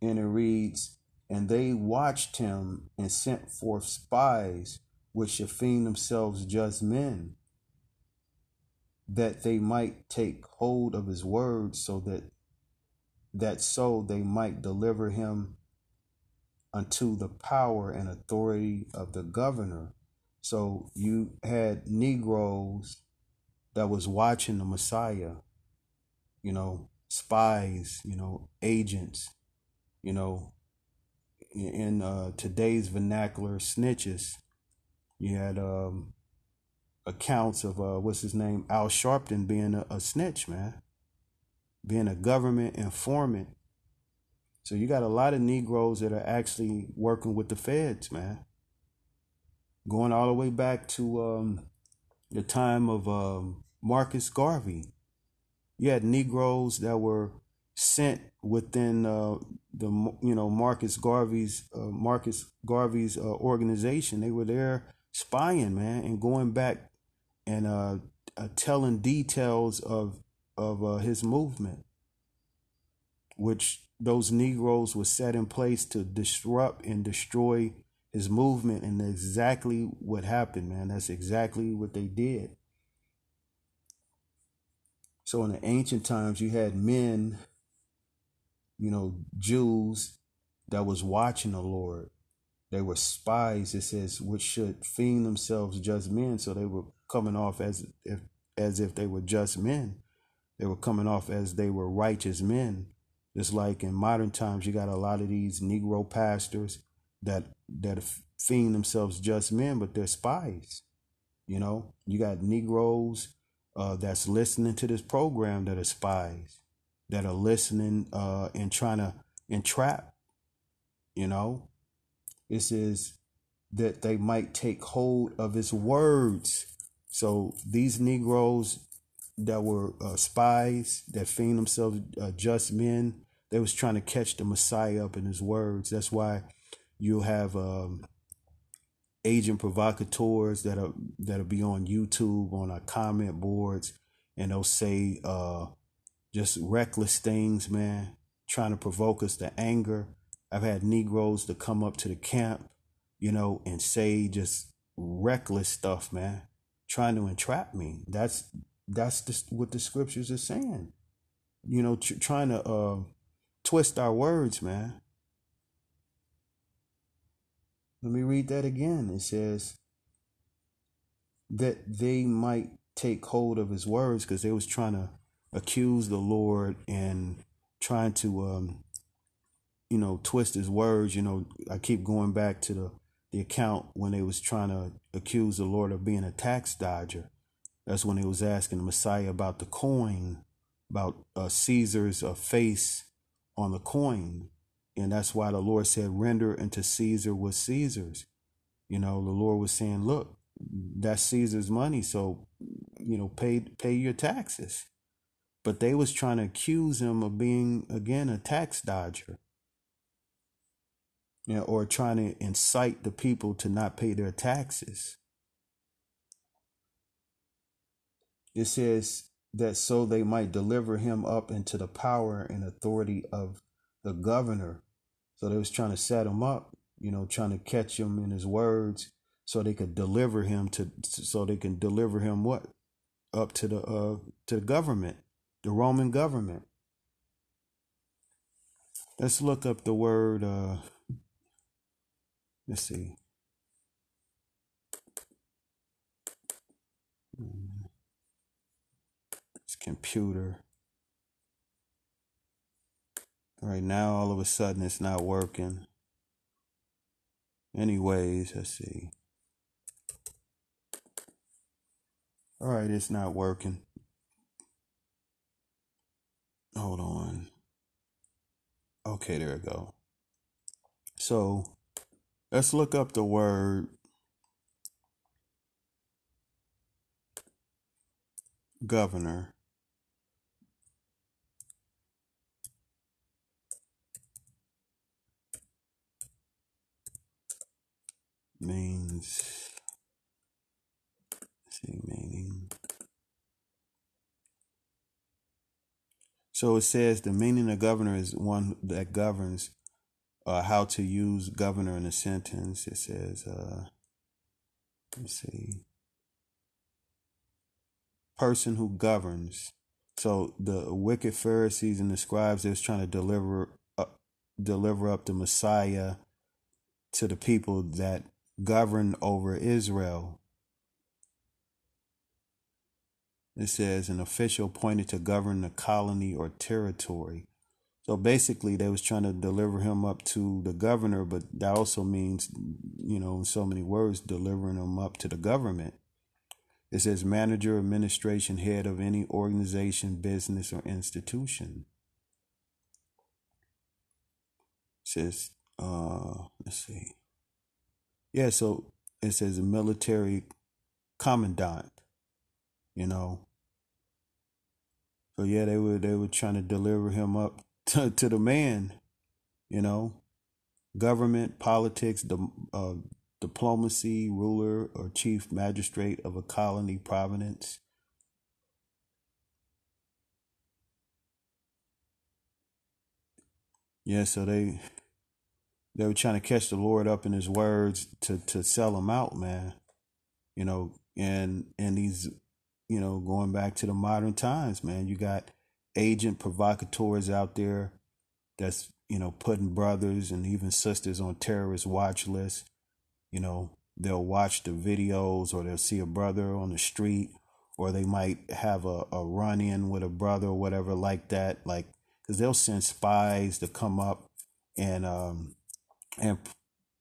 And it reads, And they watched him and sent forth spies which should feign themselves just men, that they might take hold of his words, so that that so they might deliver him unto the power and authority of the governor. So you had Negroes that was watching the Messiah, you know, spies, you know, agents, you know, in uh, today's vernacular, snitches. You had um, accounts of uh, what's his name, Al Sharpton being a, a snitch, man, being a government informant. So you got a lot of Negroes that are actually working with the feds, man. Going all the way back to um, the time of um, Marcus Garvey. You had Negroes that were sent within uh, the you know Marcus Garvey's uh, Marcus Garvey's uh, organization. They were there spying, man, and going back and uh, uh telling details of of uh, his movement, which those Negroes were set in place to disrupt and destroy his movement, and exactly what happened, man. That's exactly what they did. So in the ancient times, you had men, you know, Jews that was watching the Lord they were spies, it says, which should feign themselves just men. So they were coming off as if as if they were just men. They were coming off as they were righteous men. Just like in modern times, you got a lot of these Negro pastors that that feign themselves just men, but they're spies. You know, you got Negroes uh, that's listening to this program that are spies, that are listening uh, and trying to entrap. You know, this is that they might take hold of his words. So these Negroes that were uh, spies that feigned themselves uh, just men, they was trying to catch the Messiah up in his words. That's why you'll have um, agent provocateurs that are that'll be on YouTube on our comment boards, and they'll say uh, just reckless things, man, trying to provoke us to anger I've had Negroes to come up to the camp, you know, and say just reckless stuff, man, trying to entrap me. That's that's just what the scriptures are saying. You know, tr- trying to uh, twist our words, man. Let me read that again. It says that they might take hold of his words because they was trying to accuse the Lord and trying to um, you know, twist his words. You know, I keep going back to the the account when they was trying to accuse the Lord of being a tax dodger. That's when he was asking the Messiah about the coin, about uh, Caesar's uh, face on the coin. And that's why the Lord said, render unto Caesar what Caesar's. You know, the Lord was saying, look, that's Caesar's money. So, you know, pay, pay your taxes. But they was trying to accuse him of being, again, a tax dodger you know, or trying to incite the people to not pay their taxes. It says that so they might deliver him up into the power and authority of the governor. So they was trying to set him up, you know, trying to catch him in his words so they could deliver him to so they can deliver him what up to the uh to the government, the Roman government. Let's look up the word uh Let's see. This computer. Right now, all of a sudden, it's not working. Anyways, let's see. All right, it's not working. Hold on. Okay, there we go. So, Let's look up the word governor. Means see meaning. So it says the meaning of governor is one that governs uh, how to use governor in a sentence. It says, uh, let's see, person who governs. So the wicked Pharisees and the scribes, they trying to deliver up, deliver up the Messiah to the people that govern over Israel. It says an official appointed to govern the colony or territory. So basically, they was trying to deliver him up to the governor, but that also means, you know, in so many words, delivering him up to the government. It says manager, administration, head of any organization, business, or institution. It says, uh, let's see. Yeah, so it says a military commandant, you know. So yeah, they were they were trying to deliver him up to, to the man, you know, government, politics, the uh, diplomacy, ruler or chief magistrate of a colony, province. Yeah, so they they were trying to catch the Lord up in His words to to sell him out, man. You know, and and these, you know, going back to the modern times, man. You got agent provocateurs out there that's you know putting brothers and even sisters on terrorist watch lists you know they'll watch the videos or they'll see a brother on the street or they might have a, a run in with a brother or whatever like that like because they'll send spies to come up and um and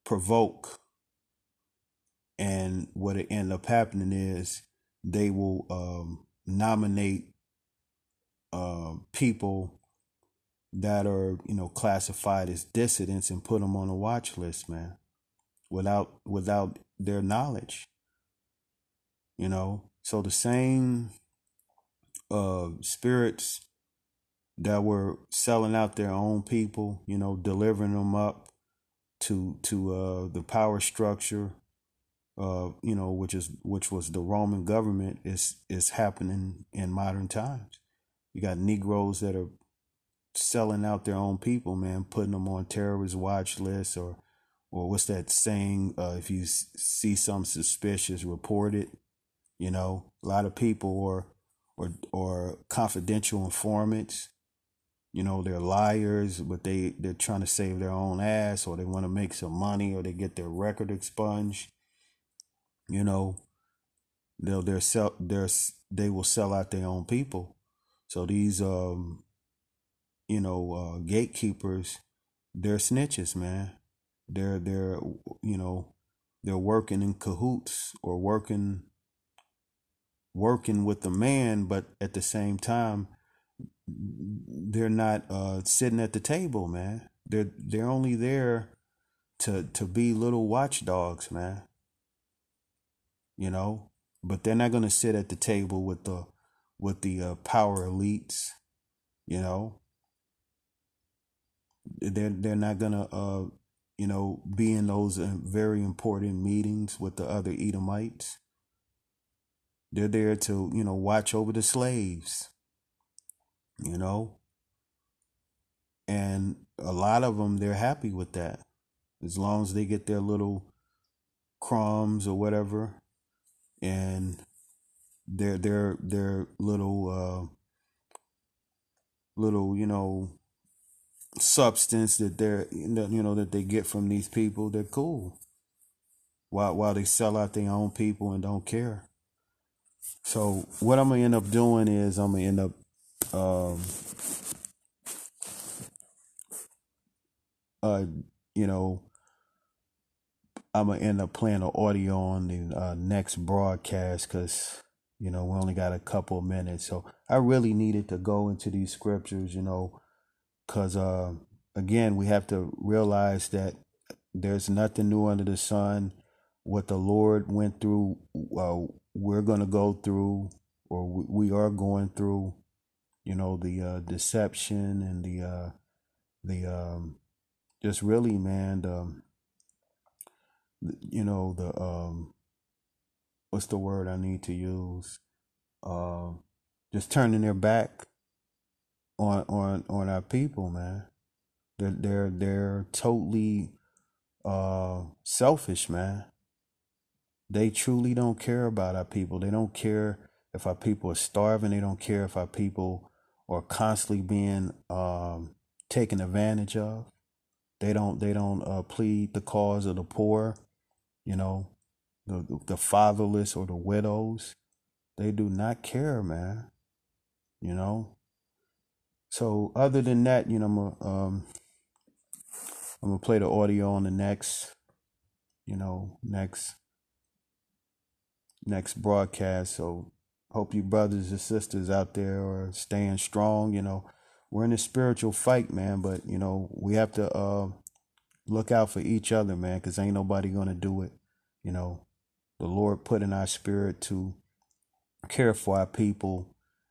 provoke and what it end up happening is they will um nominate uh, people that are you know classified as dissidents and put them on a watch list, man, without without their knowledge. You know, so the same uh, spirits that were selling out their own people, you know, delivering them up to to uh, the power structure, uh, you know, which is which was the Roman government, is is happening in modern times. You got Negroes that are selling out their own people, man, putting them on terrorist watch lists or, or what's that saying? Uh, if you see something suspicious, report it. You know, a lot of people or or or confidential informants. You know, they're liars, but they they're trying to save their own ass, or they want to make some money, or they get their record expunged. You know, they'll they're sell they're they will sell out their own people so these um you know uh gatekeepers they're snitches, man. They're they're you know they're working in cahoots or working working with the man, but at the same time they're not uh sitting at the table, man. They're they're only there to to be little watchdogs, man. You know, but they're not gonna sit at the table with the with the uh, power elites, you know. They're they're not gonna uh you know be in those uh, very important meetings with the other Edomites. They're there to you know watch over the slaves, you know. And a lot of them they're happy with that, as long as they get their little crumbs or whatever, and their their their little uh little you know substance that they're you know that they get from these people they're cool. While while they sell out their own people and don't care. So what i'm gonna end up doing is i'm gonna end up um uh you know i'm gonna end up playing the audio on the uh, next broadcast because you know, we only got a couple of minutes. So I really needed to go into these scriptures, you know, because, uh, again, we have to realize that there's nothing new under the sun. What the Lord went through, uh, we're to go through, or we are going through, you know, the uh, deception and the, uh, the, um, just really, man, the, you know the um what's the word I need to use? Uh, just turning their back on on on our people, man. They're they're they're totally uh selfish, man. They truly don't care about our people. They don't care if our people are starving. They don't care if our people are constantly being um, taken advantage of. They don't they don't uh, plead the cause of the poor, you know, the the fatherless or the widows. They do not care, man. You know. So other than that, you know, I'm gonna, um, I'm gonna play the audio on the next, you know, next next broadcast. So hope you brothers and sisters out there are staying strong. You know, we're in a spiritual fight, man, but you know, we have to uh, look out for each other, man, because ain't nobody gonna do it. You know, the Lord put in our spirit to care for our people,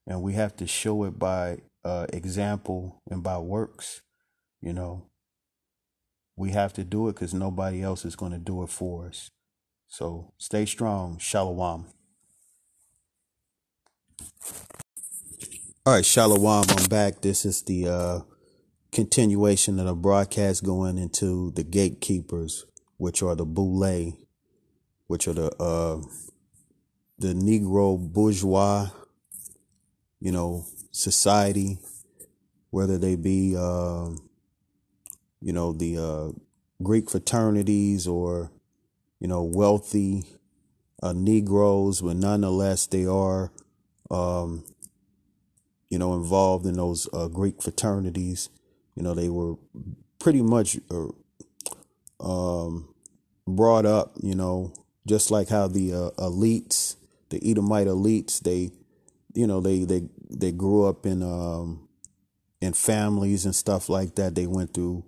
and we have to show it by uh, example and by works. You know, we have to do it because nobody else is going to do it for us. So stay strong. Shalom. All right, Shalom. I'm back. This is the uh, continuation of the broadcast going into the gatekeepers, which are the boule, which are the uh, the Negro bourgeois, you know, society, whether they be, uh, you know, the uh, Greek fraternities or you know, wealthy uh, Negroes, but nonetheless they are, um, you know, involved in those uh, Greek fraternities. You know, they were pretty much uh, um, brought up, you know, just like how the uh, elites, the Edomite elites, they, you know, they they they grew up in um, in families and stuff like that. They went through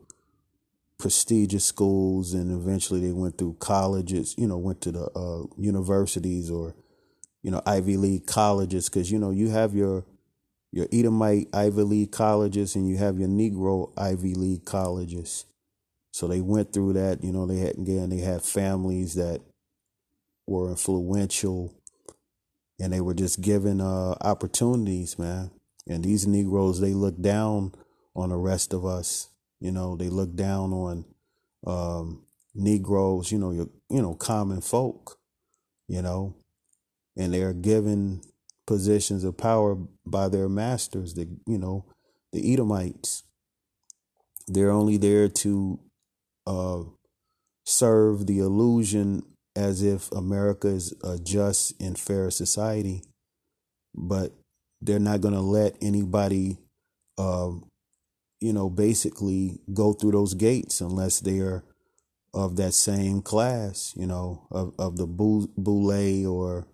prestigious schools and eventually they went through colleges, you know, went to the uh, universities or, you know, Ivy League colleges because, you know, you have your your Edomite Ivy League colleges and you have your Negro Ivy League colleges. So they went through that, you know, they had again they had families that were influential and they were just given uh, opportunities, man. And these Negroes, they look down on the rest of us you know, they look down on um, Negroes, you know, your, you know, common folk, you know, and they are given positions of power by their masters, the, you know, the Edomites. They're only there to uh, serve the illusion as if America is a just and fair society, but they're not going to let anybody uh, you know, basically go through those gates unless they're of that same class, you know, of, of the boule or,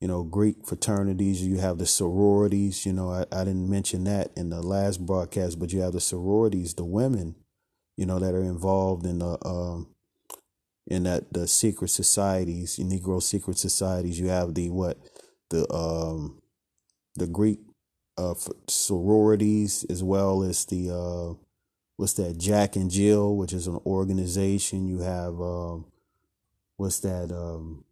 you know, Greek fraternities. You have the sororities, you know, I, I didn't mention that in the last broadcast, but you have the sororities, the women, you know, that are involved in the, um, in that the secret societies, Negro secret societies. You have the what, the um, the Greek uh, sororities as well as the uh, what's that Jack and Jill, which is an organization. You have um, what's that um,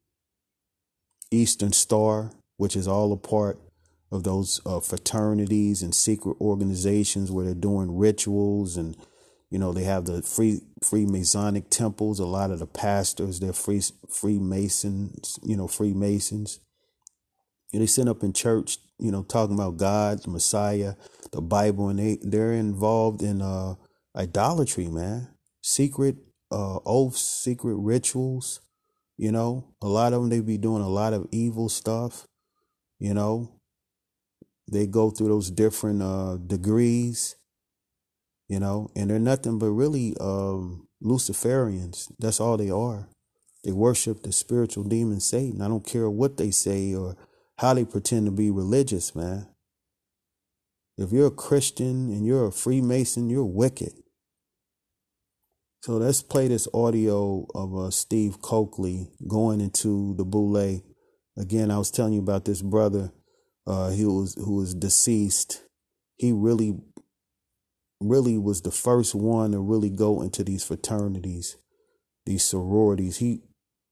Eastern Star, which is all a part of those uh, fraternities and secret organizations where they're doing rituals and you know they have the free Freemasonic temples. A lot of the pastors they're free Freemasons, you know Freemasons. And they sit up in church you know, talking about God, the Messiah, the Bible, and they they're involved in uh idolatry, man. Secret uh oaths, secret rituals. You know, a lot of them they be doing a lot of evil stuff. You know, they go through those different uh degrees. You know, and they're nothing but really um Luciferians. That's all they are. They worship the spiritual demon Satan. I don't care what they say or how they pretend to be religious, man. If you're a Christian and you're a Freemason, you're wicked. So let's play this audio of uh, Steve Cokely going into the Boule. Again, I was telling you about this brother uh, he was who was deceased. He really, really was the first one to really go into these fraternities. these sororities. He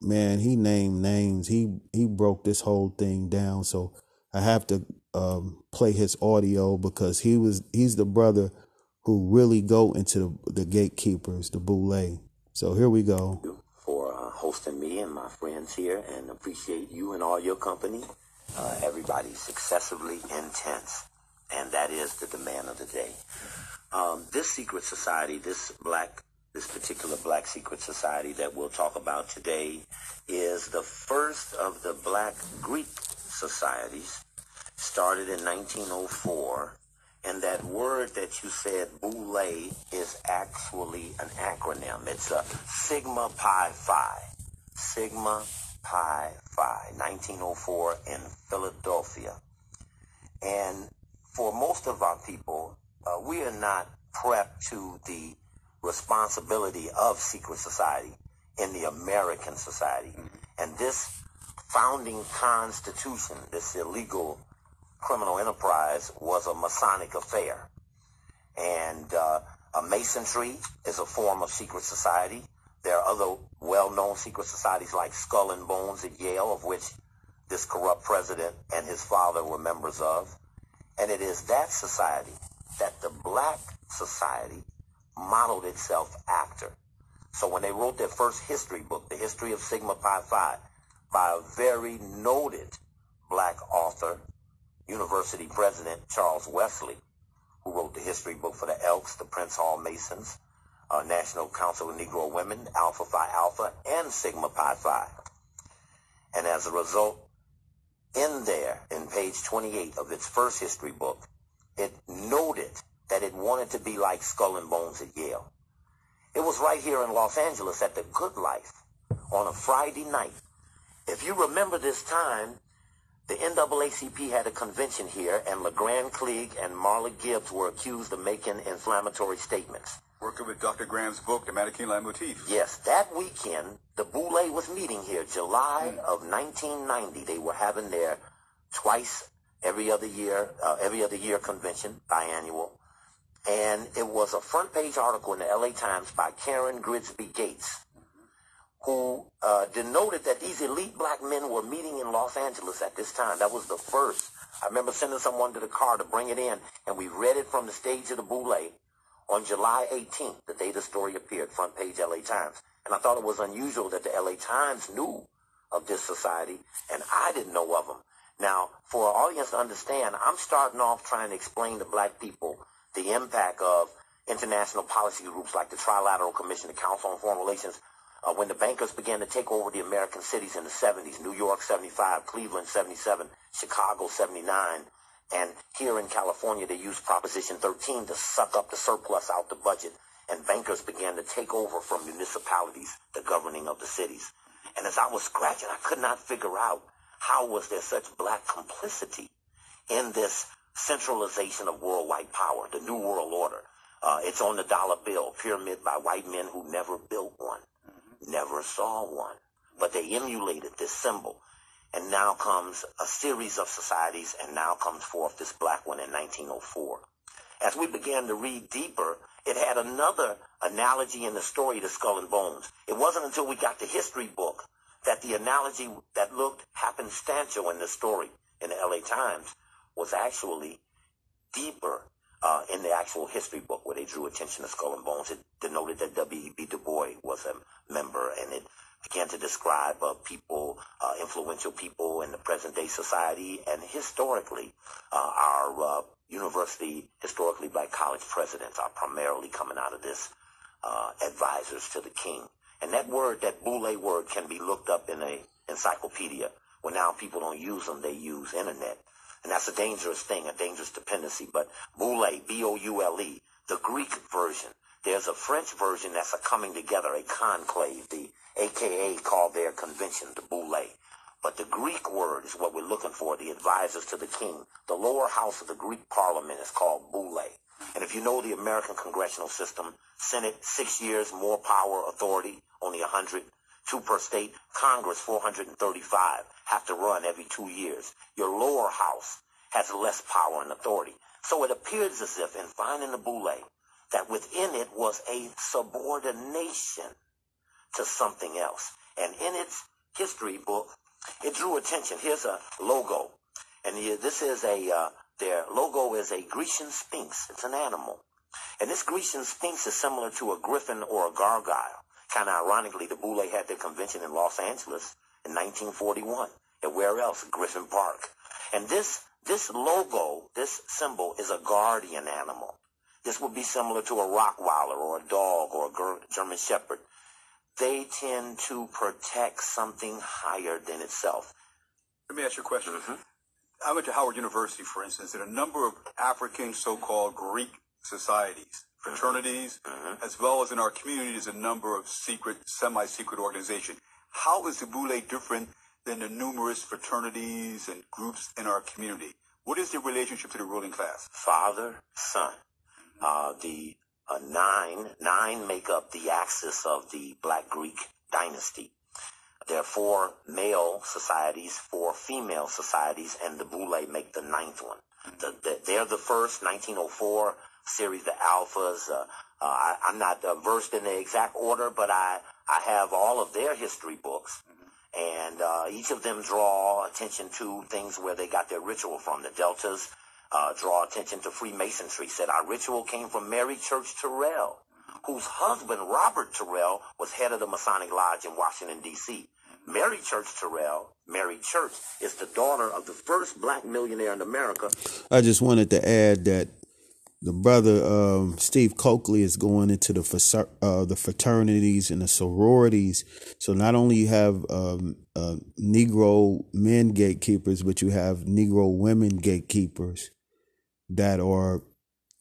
man, he named names. He he broke this whole thing down. So I have to um, play his audio because he was he's the brother who really go into the, the gatekeepers, the boule. So here we go. For uh, hosting me and my friends here, and appreciate you and all your company. Uh, everybody's successively intense, and that is the demand of the day. Um, this secret society, this black this particular black secret society that we'll talk about today is the first of the black Greek societies, started in 1904. And that word that you said, boule, is actually an acronym. It's a Sigma Pi Phi. Sigma Pi Phi, 1904 in Philadelphia. And for most of our people, uh, we are not prepped to the responsibility of secret society in the American society. Mm-hmm. And this founding constitution, this illegal criminal enterprise, was a Masonic affair. And uh, a masonry is a form of secret society. There are other well-known secret societies like Skull and Bones at Yale, of which this corrupt president and his father were members of. And it is that society that the black society modeled itself after. So when they wrote their first history book, The History of Sigma Pi Phi, by a very noted black author, university president Charles Wesley, who wrote the history book for the Elks, the Prince Hall Masons, uh, National Council of Negro Women, Alpha Phi Alpha, and Sigma Pi Phi. And as a result, in there, in page 28 of its first history book, it noted that it wanted to be like Skull and Bones at Yale. It was right here in Los Angeles at the Good Life on a Friday night. If you remember this time, the NAACP had a convention here, and LeGrand Clegg and Marla Gibbs were accused of making inflammatory statements. Working with Dr. Graham's book, The Mannequin Motif. Yes, that weekend, the Boule was meeting here, July mm. of 1990. They were having their twice every other year, uh, every other year convention, biannual and it was a front page article in the LA Times by Karen Grigsby Bates, who uh, denoted that these elite black men were meeting in Los Angeles at this time. That was the first. I remember sending someone to the car to bring it in, and we read it from the stage of the Boule on July 18th, the day the story appeared, front page LA Times. And I thought it was unusual that the LA Times knew of this society, and I didn't know of them. Now, for our audience to understand, I'm starting off trying to explain to black people the impact of international policy groups like the Trilateral Commission, the Council on Foreign Relations, uh, when the bankers began to take over the American cities in the 70s, New York 75, Cleveland 77, Chicago 79, and here in California they used Proposition 13 to suck up the surplus out the budget, and bankers began to take over from municipalities the governing of the cities. And as I was scratching, I could not figure out how was there such black complicity in this centralization of worldwide power, the New World Order. Uh, it's on the dollar bill, pyramid by white men who never built one. Never saw one, but they emulated this symbol. And now comes a series of societies, and now comes forth this black one in 1904. As we began to read deeper, it had another analogy in the story to Skull and Bones. It wasn't until we got the history book that the analogy that looked happenstantial in the story in the LA Times was actually deeper uh, in the actual history book where they drew attention to Skull and Bones. It denoted that W.E.B. Du Bois was a member, and it began to describe uh, people, uh, influential people in the present day society, and historically, uh, our uh, university, historically black college presidents are primarily coming out of this uh, advisors to the king. And that word, that boule word, can be looked up in a encyclopedia. Where now people don't use them, they use internet. And that's a dangerous thing, a dangerous dependency. But boule, B-O-U-L-E, the Greek version. There's a French version that's a coming together, a conclave, the AKA called their convention, the boule. But the Greek word is what we're looking for, the advisors to the king. The lower house of the Greek parliament is called boule. And if you know the American congressional system, Senate, six years, more power, authority, only 100, two per state, Congress, 435 have to run every two years. Your lower house has less power and authority. So it appears as if in finding the boule that within it was a subordination to something else. And in its history book, it drew attention. Here's a logo. And this is a, uh, their logo is a Grecian sphinx. It's an animal. And this Grecian sphinx is similar to a griffin or a gargoyle. Kind of ironically, the Boule had their convention in Los Angeles in 1941. And where else? Griffin Park. And this, this logo, this symbol is a guardian animal. This would be similar to a Rottweiler or a dog or a German Shepherd. They tend to protect something higher than itself. Let me ask you a question. Mm-hmm. I went to Howard University, for instance, and a number of African so-called Greek societies, fraternities, mm-hmm. as well as in our community communities, a number of secret, semi-secret organizations. How is the Boule different than the numerous fraternities and groups in our community? What is the relationship to the ruling class? Father, son. Uh, the uh, nine, nine make up the axis of the Black Greek dynasty. There are four male societies, four female societies, and the Boule make the ninth one. The, the, they're the first, 1904 series, the Alphas. Uh, uh, I, am not uh, versed in the exact order, but I, I have all of their history books. And uh, each of them draw attention to things where they got their ritual from. The Deltas uh, draw attention to Freemasonry. Said our ritual came from Mary Church Terrell, whose husband, Robert Terrell, was head of the Masonic Lodge in Washington, D.C. Mary Church Terrell, Mary Church, is the daughter of the first black millionaire in America. I just wanted to add that the brother um, Steve Cokely is going into the uh, the fraternities and the sororities. So not only you have um, uh, Negro men gatekeepers, but you have Negro women gatekeepers that are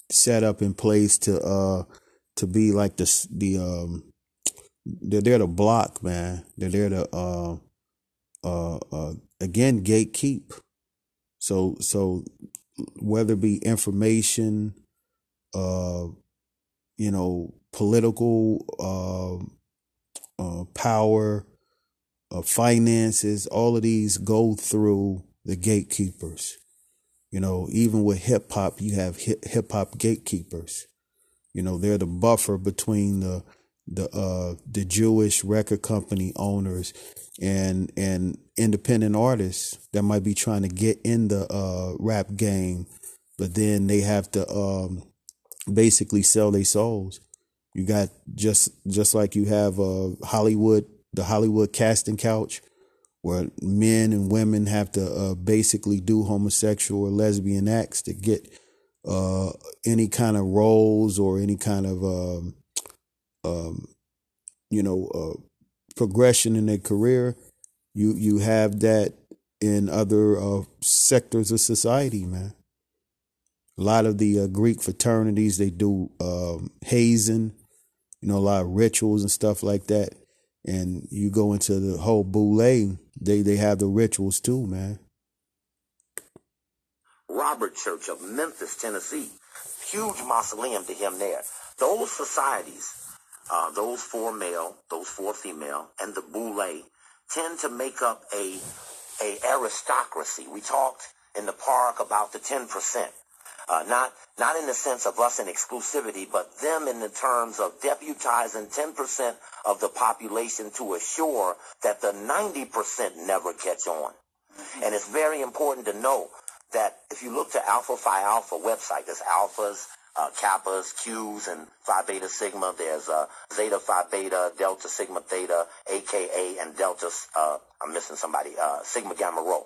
set up in place to uh to be like the the um they're there to block, man. They're there to uh uh uh again gatekeep. So so whether it be information, uh, you know, political uh, uh, power, uh, finances, all of these go through the gatekeepers. You know, even with hip hop, you have hip hop gatekeepers. You know, they're the buffer between the the uh the Jewish record company owners and and independent artists that might be trying to get in the uh rap game but then they have to um basically sell their souls you got just just like you have uh Hollywood the Hollywood casting couch where men and women have to uh, basically do homosexual or lesbian acts to get uh, any kind of roles or any kind of um, um, you know, uh, progression in their career. You you have that in other uh, sectors of society, man. A lot of the uh, Greek fraternities they do um, hazing, you know, a lot of rituals and stuff like that. And you go into the whole boule, they they have the rituals too, man. Robert Church of Memphis, Tennessee, huge mausoleum to him there. Those societies uh, those four male, those four female, and the boule tend to make up a a aristocracy. We talked in the park about the 10%. Uh, not not in the sense of us in exclusivity, but them in the terms of deputizing 10% of the population to assure that the 90% never catch on. Mm-hmm. And it's very important to know that if you look to Alpha Phi Alpha website, there's alphas, uh, kappas, qs, and phi beta sigma. There's uh, zeta phi beta, delta sigma theta, aka, and delta. Uh, I'm missing somebody. Uh, sigma gamma rho.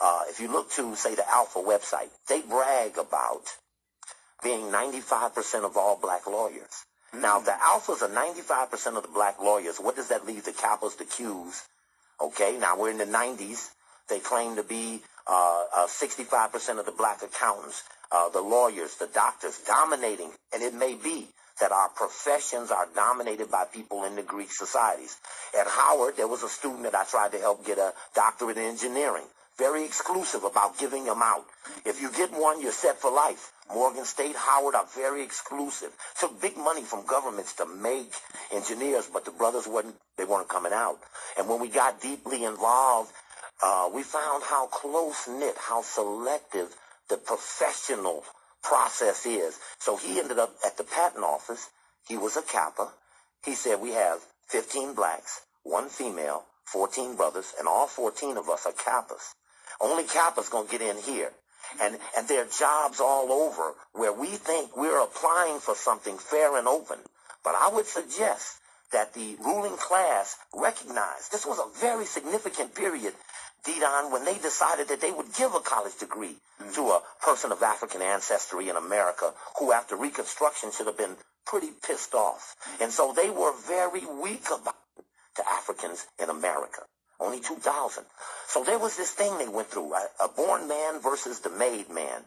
Uh, if you look to say the Alpha website, they brag about being 95% of all black lawyers. Mm-hmm. Now, the Alphas are 95% of the black lawyers. What does that leave the kappas, the qs? Okay, now we're in the 90s. They claim to be uh, uh, 65% of the black accountants, uh, the lawyers, the doctors, dominating. And it may be that our professions are dominated by people in the Greek societies. At Howard, there was a student that I tried to help get a doctorate in engineering. Very exclusive about giving them out. If you get one, you're set for life. Morgan State, Howard are very exclusive. Took big money from governments to make engineers, but the brothers weren't, they weren't coming out. And when we got deeply involved uh, we found how close knit, how selective the professional process is. So he ended up at the patent office. He was a Kappa. He said, we have 15 blacks, one female, 14 brothers, and all 14 of us are Kappas. Only Kappa's gonna get in here. And, and there are jobs all over where we think we're applying for something fair and open. But I would suggest that the ruling class recognized this was a very significant period, Didon, when they decided that they would give a college degree mm-hmm. to a person of African ancestry in America who after Reconstruction should have been pretty pissed off. And so they were very weak about it to Africans in America. Only 2,000. So there was this thing they went through, a, a born man versus the made man.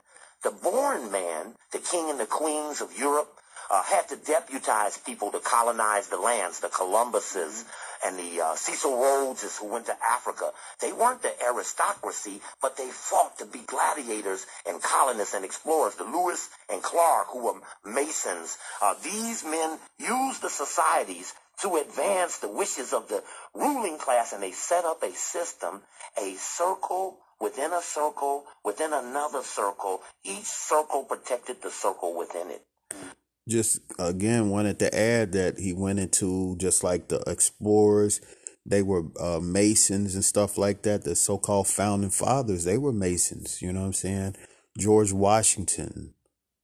The born man, the king and the queens of Europe, uh, had to deputize people to colonize the lands, the Columbuses and the uh, Cecil Rhodeses who went to Africa. They weren't the aristocracy, but they fought to be gladiators and colonists and explorers. The Lewis and Clark, who were Masons, uh, these men used the societies to advance the wishes of the ruling class, and they set up a system, a circle within a circle, within another circle. Each circle protected the circle within it. Just again wanted to add that he went into just like the explorers. They were uh, masons and stuff like that the so-called founding fathers. They were masons you know what i'm saying? George washington.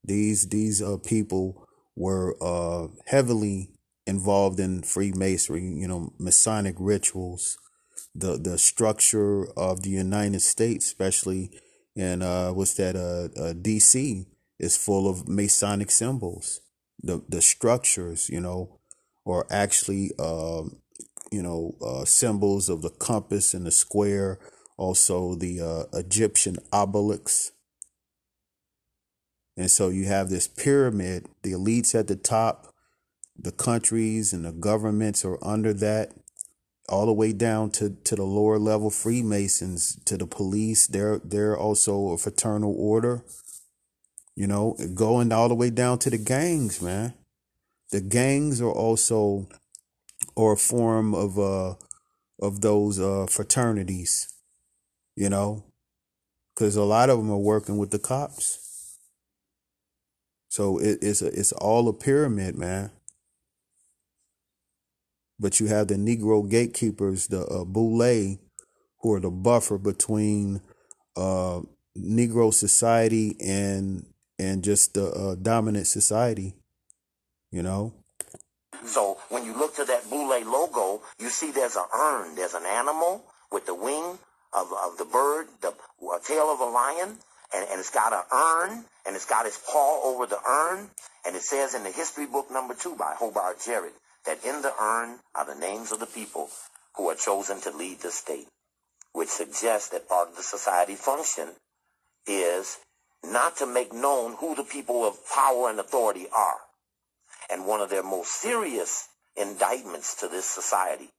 These these uh, people were uh, heavily involved in freemasonry you know masonic rituals the the structure of the united states especially in uh what's that uh, uh dc is full of masonic symbols the the structures, you know, are actually um, you know uh, symbols of the compass and the square. Also, the uh, Egyptian obelisk. And so you have this pyramid, the elites at the top, the countries and the governments are under that, all the way down to, to the lower level Freemasons, to the police. They're they're also a fraternal order. You know, going all the way down to the gangs, man. The gangs are also or a form of uh of those uh fraternities, you know, because a lot of them are working with the cops. So it, it's a, it's all a pyramid, man. But you have the Negro gatekeepers, the uh, Boule, who are the buffer between uh, Negro society and and just the uh, dominant society, you know. So when you look to that Boule logo, you see there's an urn, there's an animal with the wing of, of the bird, the uh, tail of a lion, and, and it's got an urn, and it's got its paw over the urn, and it says in the history book number two by Hobart Jarrett that in the urn are the names of the people who are chosen to lead the state, which suggests that part of the society function is not to make known who the people of power and authority are. And one of their most serious indictments to this society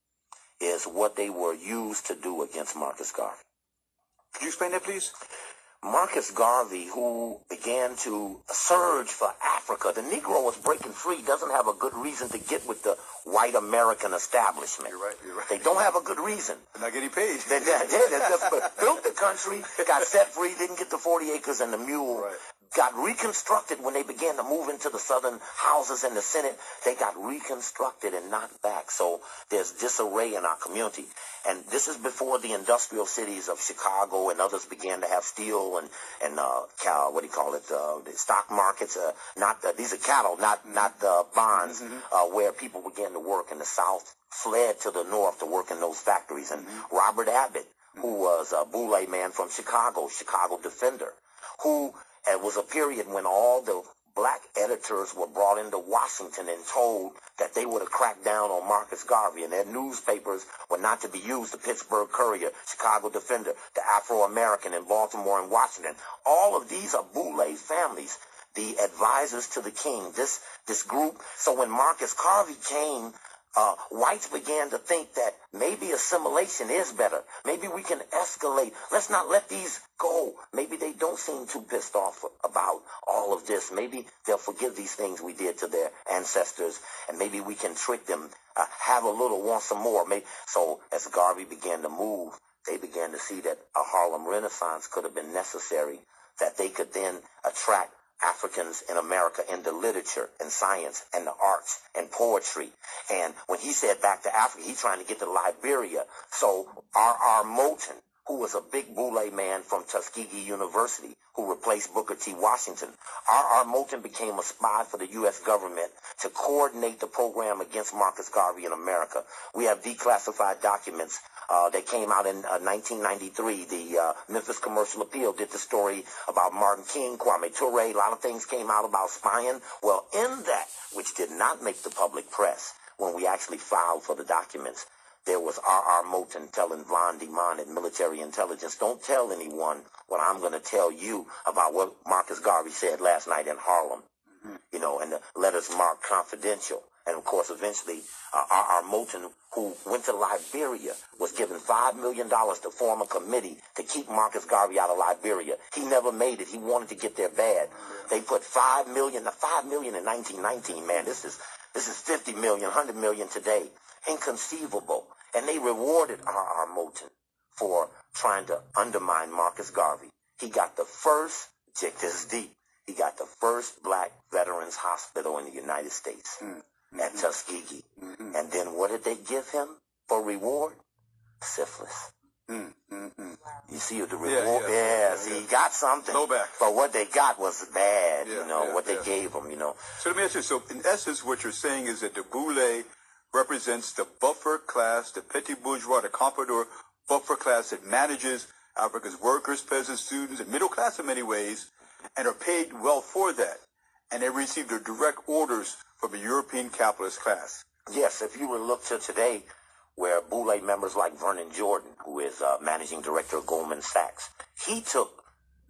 is what they were used to do against Marcus Garvey. Could you explain that, please? Marcus Garvey, who began to surge for Africa, the Negro was breaking free, doesn't have a good reason to get with the white American establishment. You're right, you're right. They don't have a good reason. They're not getting paid. They, they, they, they built the country, got set free, didn't get the 40 acres and the mule, right got reconstructed when they began to move into the southern houses in the Senate. They got reconstructed and knocked back. So there's disarray in our community. And this is before the industrial cities of Chicago and others began to have steel and, and, uh, cow, what do you call it, uh, the stock markets, uh, not, uh, these are cattle, not, not, the bonds, mm-hmm. uh, where people began to work in the South, fled to the North to work in those factories. And mm-hmm. Robert Abbott, who was a Boule man from Chicago, Chicago Defender, who it was a period when all the black editors were brought into Washington and told that they would have cracked down on Marcus Garvey and their newspapers were not to be used. The Pittsburgh Courier, Chicago Defender, the Afro-American in Baltimore and Washington. All of these are Boule families, the advisors to the king, this, this group. So when Marcus Garvey came uh, whites began to think that maybe assimilation is better. Maybe we can escalate. Let's not let these go. Maybe they don't seem too pissed off about all of this. Maybe they'll forgive these things we did to their ancestors, and maybe we can trick them, uh, have a little, want some more. Maybe. So as Garvey began to move, they began to see that a Harlem Renaissance could have been necessary, that they could then attract Africans in America in the literature and science and the arts and poetry. And when he said back to Africa, he's trying to get to Liberia. So R.R. Moton, who was a big Boule man from Tuskegee University, who replaced Booker T. Washington. R.R. Moton became a spy for the U.S. government to coordinate the program against Marcus Garvey in America. We have declassified documents uh, that came out in uh, 1993. The uh, Memphis Commercial Appeal did the story about Martin King, Kwame Ture. A lot of things came out about spying. Well, in that, which did not make the public press, when we actually filed for the documents, there was R.R. Moton telling Van Deman at military intelligence, don't tell anyone what I'm going to tell you about what Marcus Garvey said last night in Harlem. Mm-hmm. You know, and the letters marked confidential. And of course, eventually, uh, R.R. Moton, who went to Liberia, was given $5 million to form a committee to keep Marcus Garvey out of Liberia. He never made it. He wanted to get there bad. They put $5 million, 5 million in 1919, man, this is, this is 50 million, 100 million today. Inconceivable. And they rewarded R.R. Moton for trying to undermine Marcus Garvey. He got the first, check this deep, he got the first black veterans hospital in the United States mm-hmm. at Tuskegee. Mm-hmm. And then what did they give him for reward? Syphilis. Mm-hmm. You see the reward? Yeah, yeah, yeah, yeah he got something. No back. But what they got was bad, you know, what they gave him, you know. So let me ask you, so in essence, what you're saying is that the Boule represents the buffer class, the petit bourgeois, the comprador buffer class that manages Africa's workers, peasants, students, and middle class in many ways, and are paid well for that. And they receive their direct orders from the European capitalist class. Yes, if you would look to today, where Boule members like Vernon Jordan, who is uh, managing director of Goldman Sachs, he took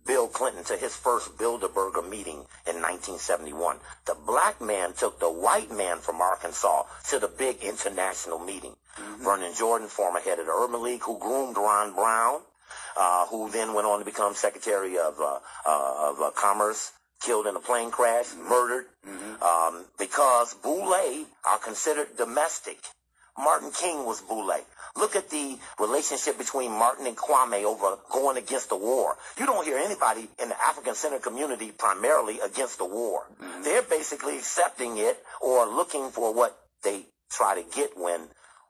Bill Clinton to his first Bilderberger meeting in 1971. The black man took the white man from Arkansas to the big international meeting. Mm-hmm. Vernon Jordan, former head of the Urban League, who groomed Ron Brown, uh, who then went on to become Secretary of, uh, uh, of uh, Commerce, killed in a plane crash, mm-hmm. murdered, mm-hmm. Um, because Boule are considered domestic. Martin King was Boule. Look at the relationship between Martin and Kwame over going against the war. You don't hear anybody in the African-centered community primarily against the war. Mm-hmm. They're basically accepting it or looking for what they try to get when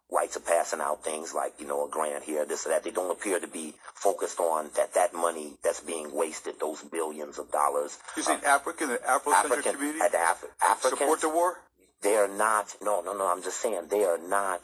whites are passing out things like, you know, a grant here, this or that. They don't appear to be focused on that, that money that's being wasted, those billions of dollars. You see, uh, African and Afro-centered African, community Af- African, support the war? They are not, no, no, no, I'm just saying, they are not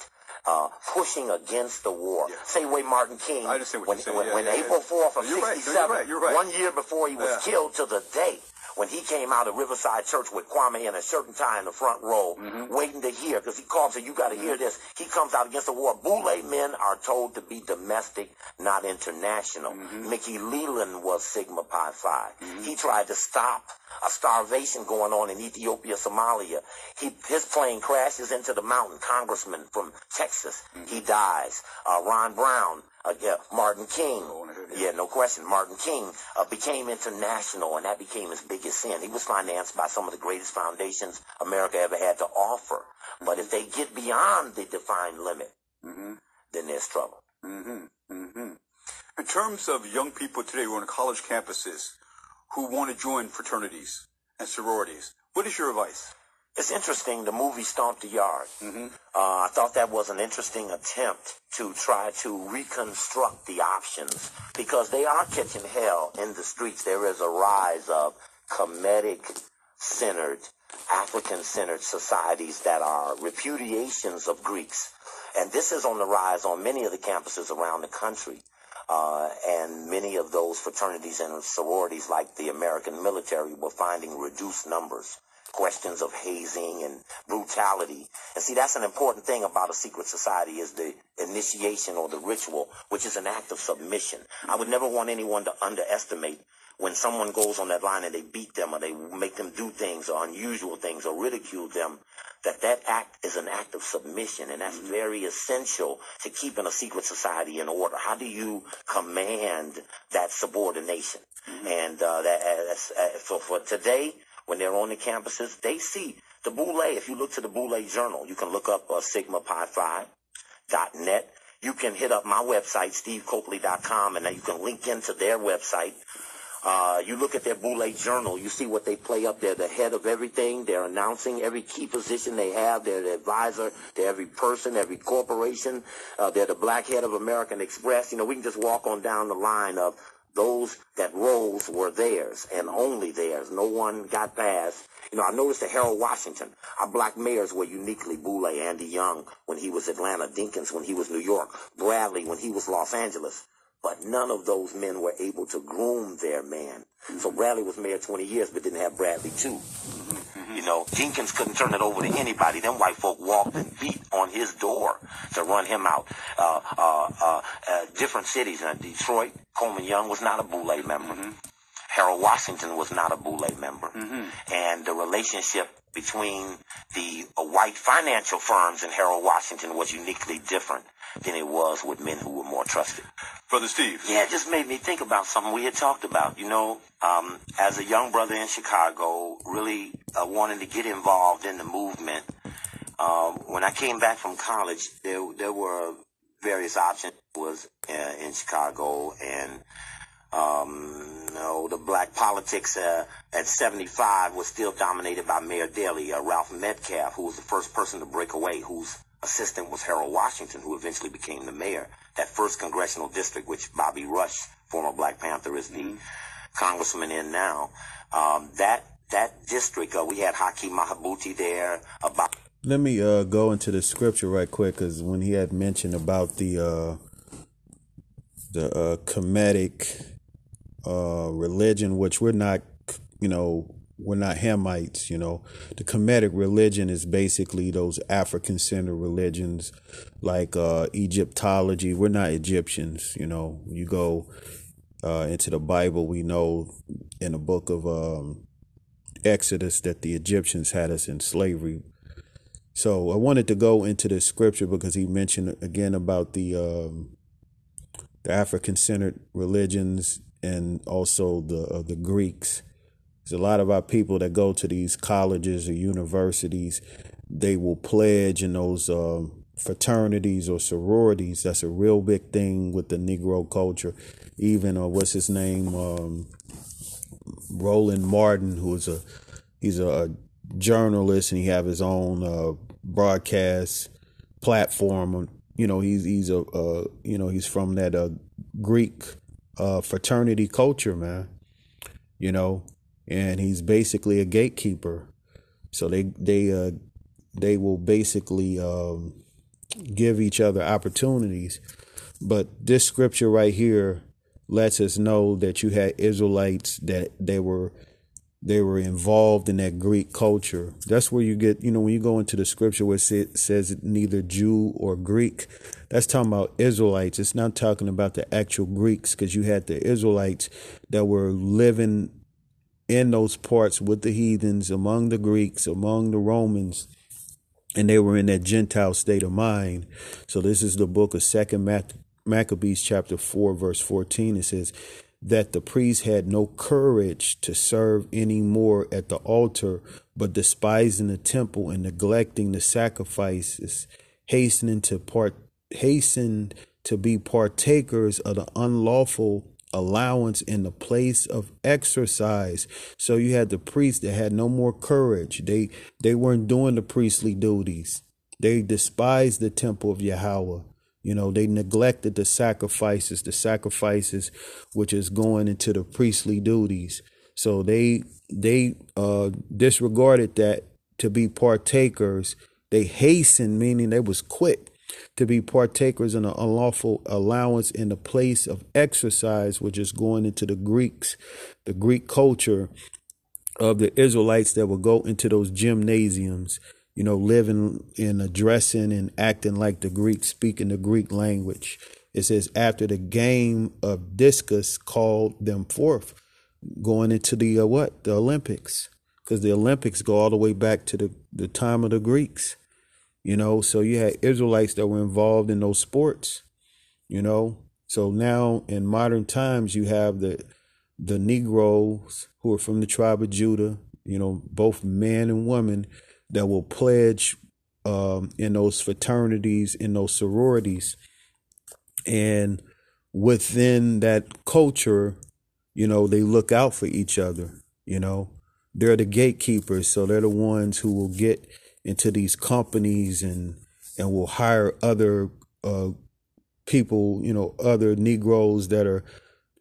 uh, pushing against the war. Yeah. Same way Martin King, I understand what when, you're saying. when, yeah, when yeah, April 4th of 67, right. You're right. You're right. one year before he was killed to the day, when he came out of Riverside Church with Kwame in a certain tie in the front row, mm-hmm. waiting to hear, because he called and said, you got to mm-hmm. hear this. He comes out against the war. Boule men are told to be domestic, not international. Mm-hmm. Mickey Leland was Sigma Pi Phi. Mm-hmm. He tried to stop a starvation going on in Ethiopia, Somalia. He, his plane crashes into the mountain. Congressman from Texas, mm-hmm. he dies. Uh, Ron Brown, uh, yeah, Martin King, yeah, no question. Martin King uh, became international, and that became his biggest sin. He was financed by some of the greatest foundations America ever had to offer. But if they get beyond the defined limit, mm-hmm. then there's trouble. Mm-hmm. Mm-hmm. In terms of young people today who are on college campuses who want to join fraternities and sororities, what is your advice? It's interesting, the movie Stomp the Yard. Mm-hmm. Uh, I thought that was an interesting attempt to try to reconstruct the options because they are catching hell in the streets. There is a rise of Kemetic centered, African centered societies that are repudiations of Greeks. And this is on the rise on many of the campuses around the country. Uh, and many of those fraternities and sororities, like the American military, were finding reduced numbers questions of hazing and brutality. And see, that's an important thing about a secret society is the initiation or the ritual, which is an act of submission. I would never want anyone to underestimate when someone goes on that line and they beat them or they make them do things or unusual things or ridicule them, that that act is an act of submission and that's very essential to keeping a secret society in order. How do you command that subordination? Mm-hmm. And uh, that, uh, for, for today, when they're on the campuses, they see the Boule. If you look to the Boule Journal, you can look up uh, SigmaPi5.net. You can hit up my website, stevecokely.com, and you can link into their website Uh, you look at their Boule journal, you see what they play up. They're the head of everything. They're announcing every key position they have. They're the advisor to every person, every corporation. Uh, they're the black head of American Express. You know, we can just walk on down the line of those that roles were theirs and only theirs. No one got past. You know, I noticed that Harold Washington, our black mayors were uniquely Boule, Andy Young when he was Atlanta, Dinkins when he was New York, Bradley when he was Los Angeles. But none of those men were able to groom their man. So Bradley was mayor 20 years, but didn't have Bradley too. Mm-hmm. You know, Dinkins couldn't turn it over to anybody. Them white folk walked and beat on his door to run him out. Uh, uh, uh, uh different cities. Uh, Detroit, Coleman Young was not a Boule member. Mm-hmm. Harold Washington was not a Boule member. Mm-hmm. And the relationship between the uh, white financial firms and Harold Washington was uniquely different than it was with men who were more trusted. Brother Steve. Yeah, it just made me think about something we had talked about. You know, um, as a young brother in Chicago, really uh, wanting to get involved in the movement. Um, when I came back from college, there there were various options. Was uh, in Chicago and um, you know, the black politics uh, at 75 was still dominated by Mayor Daley, uh, Ralph Metcalfe, who was the first person to break away, whose assistant was Harold Washington, who eventually became the mayor. That first congressional district, which Bobby Rush, former Black Panther, is the congressman in now. Um, that that district, uh, we had Hakeem Madhubuti there. About let me uh, go into the scripture right quick, because when he had mentioned about the uh, the uh, Kemetic uh, religion, which we're not, you know, we're not Hamites, you know. The Kemetic religion is basically those African centered religions like uh, Egyptology. We're not Egyptians, you know. You go uh, into the Bible, we know in the book of um, Exodus that the Egyptians had us in slavery. So I wanted to go into the scripture because he mentioned again about the um, the African centered religions and also the uh, the Greeks. There's a lot of our people that go to these colleges or universities. They will pledge in those uh, fraternities or sororities. That's a real big thing with the Negro culture. Even uh, what's his name, um, Roland Martin, who is a he's a, a journalist and he have his own uh, broadcast platform. You know, he's he's a uh, you know he's from that uh, Greek uh, fraternity culture, man. You know, and he's basically a gatekeeper. So they they uh, they will basically um, give each other opportunities. But this scripture right here lets us know that you had Israelites that they were they were involved in that Greek culture. That's where you get, you know, when you go into the scripture where it says neither Jew or Greek, that's talking about Israelites. It's not talking about the actual Greeks because you had the Israelites that were living in those parts with the heathens, among the Greeks, among the Romans, and they were in that Gentile state of mind. So this is the book of Second Maccabees, chapter four, verse fourteen. It says that the priests had no courage to serve any more at the altar, but despising the temple and neglecting the sacrifices, hastening to part hastened to be partakers of the unlawful allowance in the place of exercise. So you had the priests that had no more courage. They they weren't doing the priestly duties. They despised the temple of Yahweh. You know, they neglected the sacrifices, the sacrifices which is going into the priestly duties. So they they uh, disregarded that to be partakers. They hastened, meaning they was quick to be partakers in an unlawful allowance in the place of exercise, which is going into the Greeks, the Greek culture of the Israelites that would go into those gymnasiums you know, living and addressing and acting like the Greeks, speaking the Greek language. It says, after the game of discus called them forth, going into the uh, what? The Olympics. Because the Olympics go all the way back to the, the time of the Greeks. You know, so you had Israelites that were involved in those sports, you know. So now in modern times you have the the Negroes who are from the tribe of Judah, you know, both men and women that will pledge um, in those fraternities, in those sororities. And within that culture, you know, they look out for each other, you know. They're the gatekeepers, so they're the ones who will get into these companies and and will hire other uh, people, you know, other Negroes that are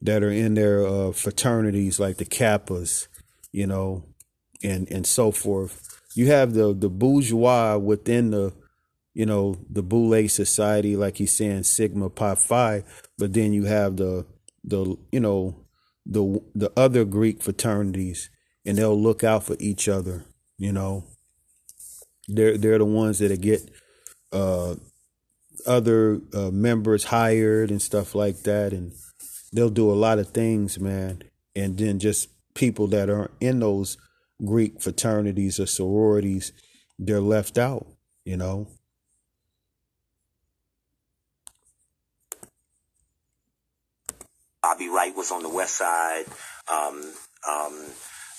that are in their uh, fraternities like the Kappas, you know, and and so forth. You have the the bourgeois within the, you know, the Boule society, like he's saying Sigma Pi Phi, but then you have the the you know the the other Greek fraternities, and they'll look out for each other. You know, they're they're the ones that get uh, other uh, members hired and stuff like that, and they'll do a lot of things, man. And then just people that are in those Greek fraternities or sororities, they're left out. You know. Bobby Wright was on the west side. Um, um,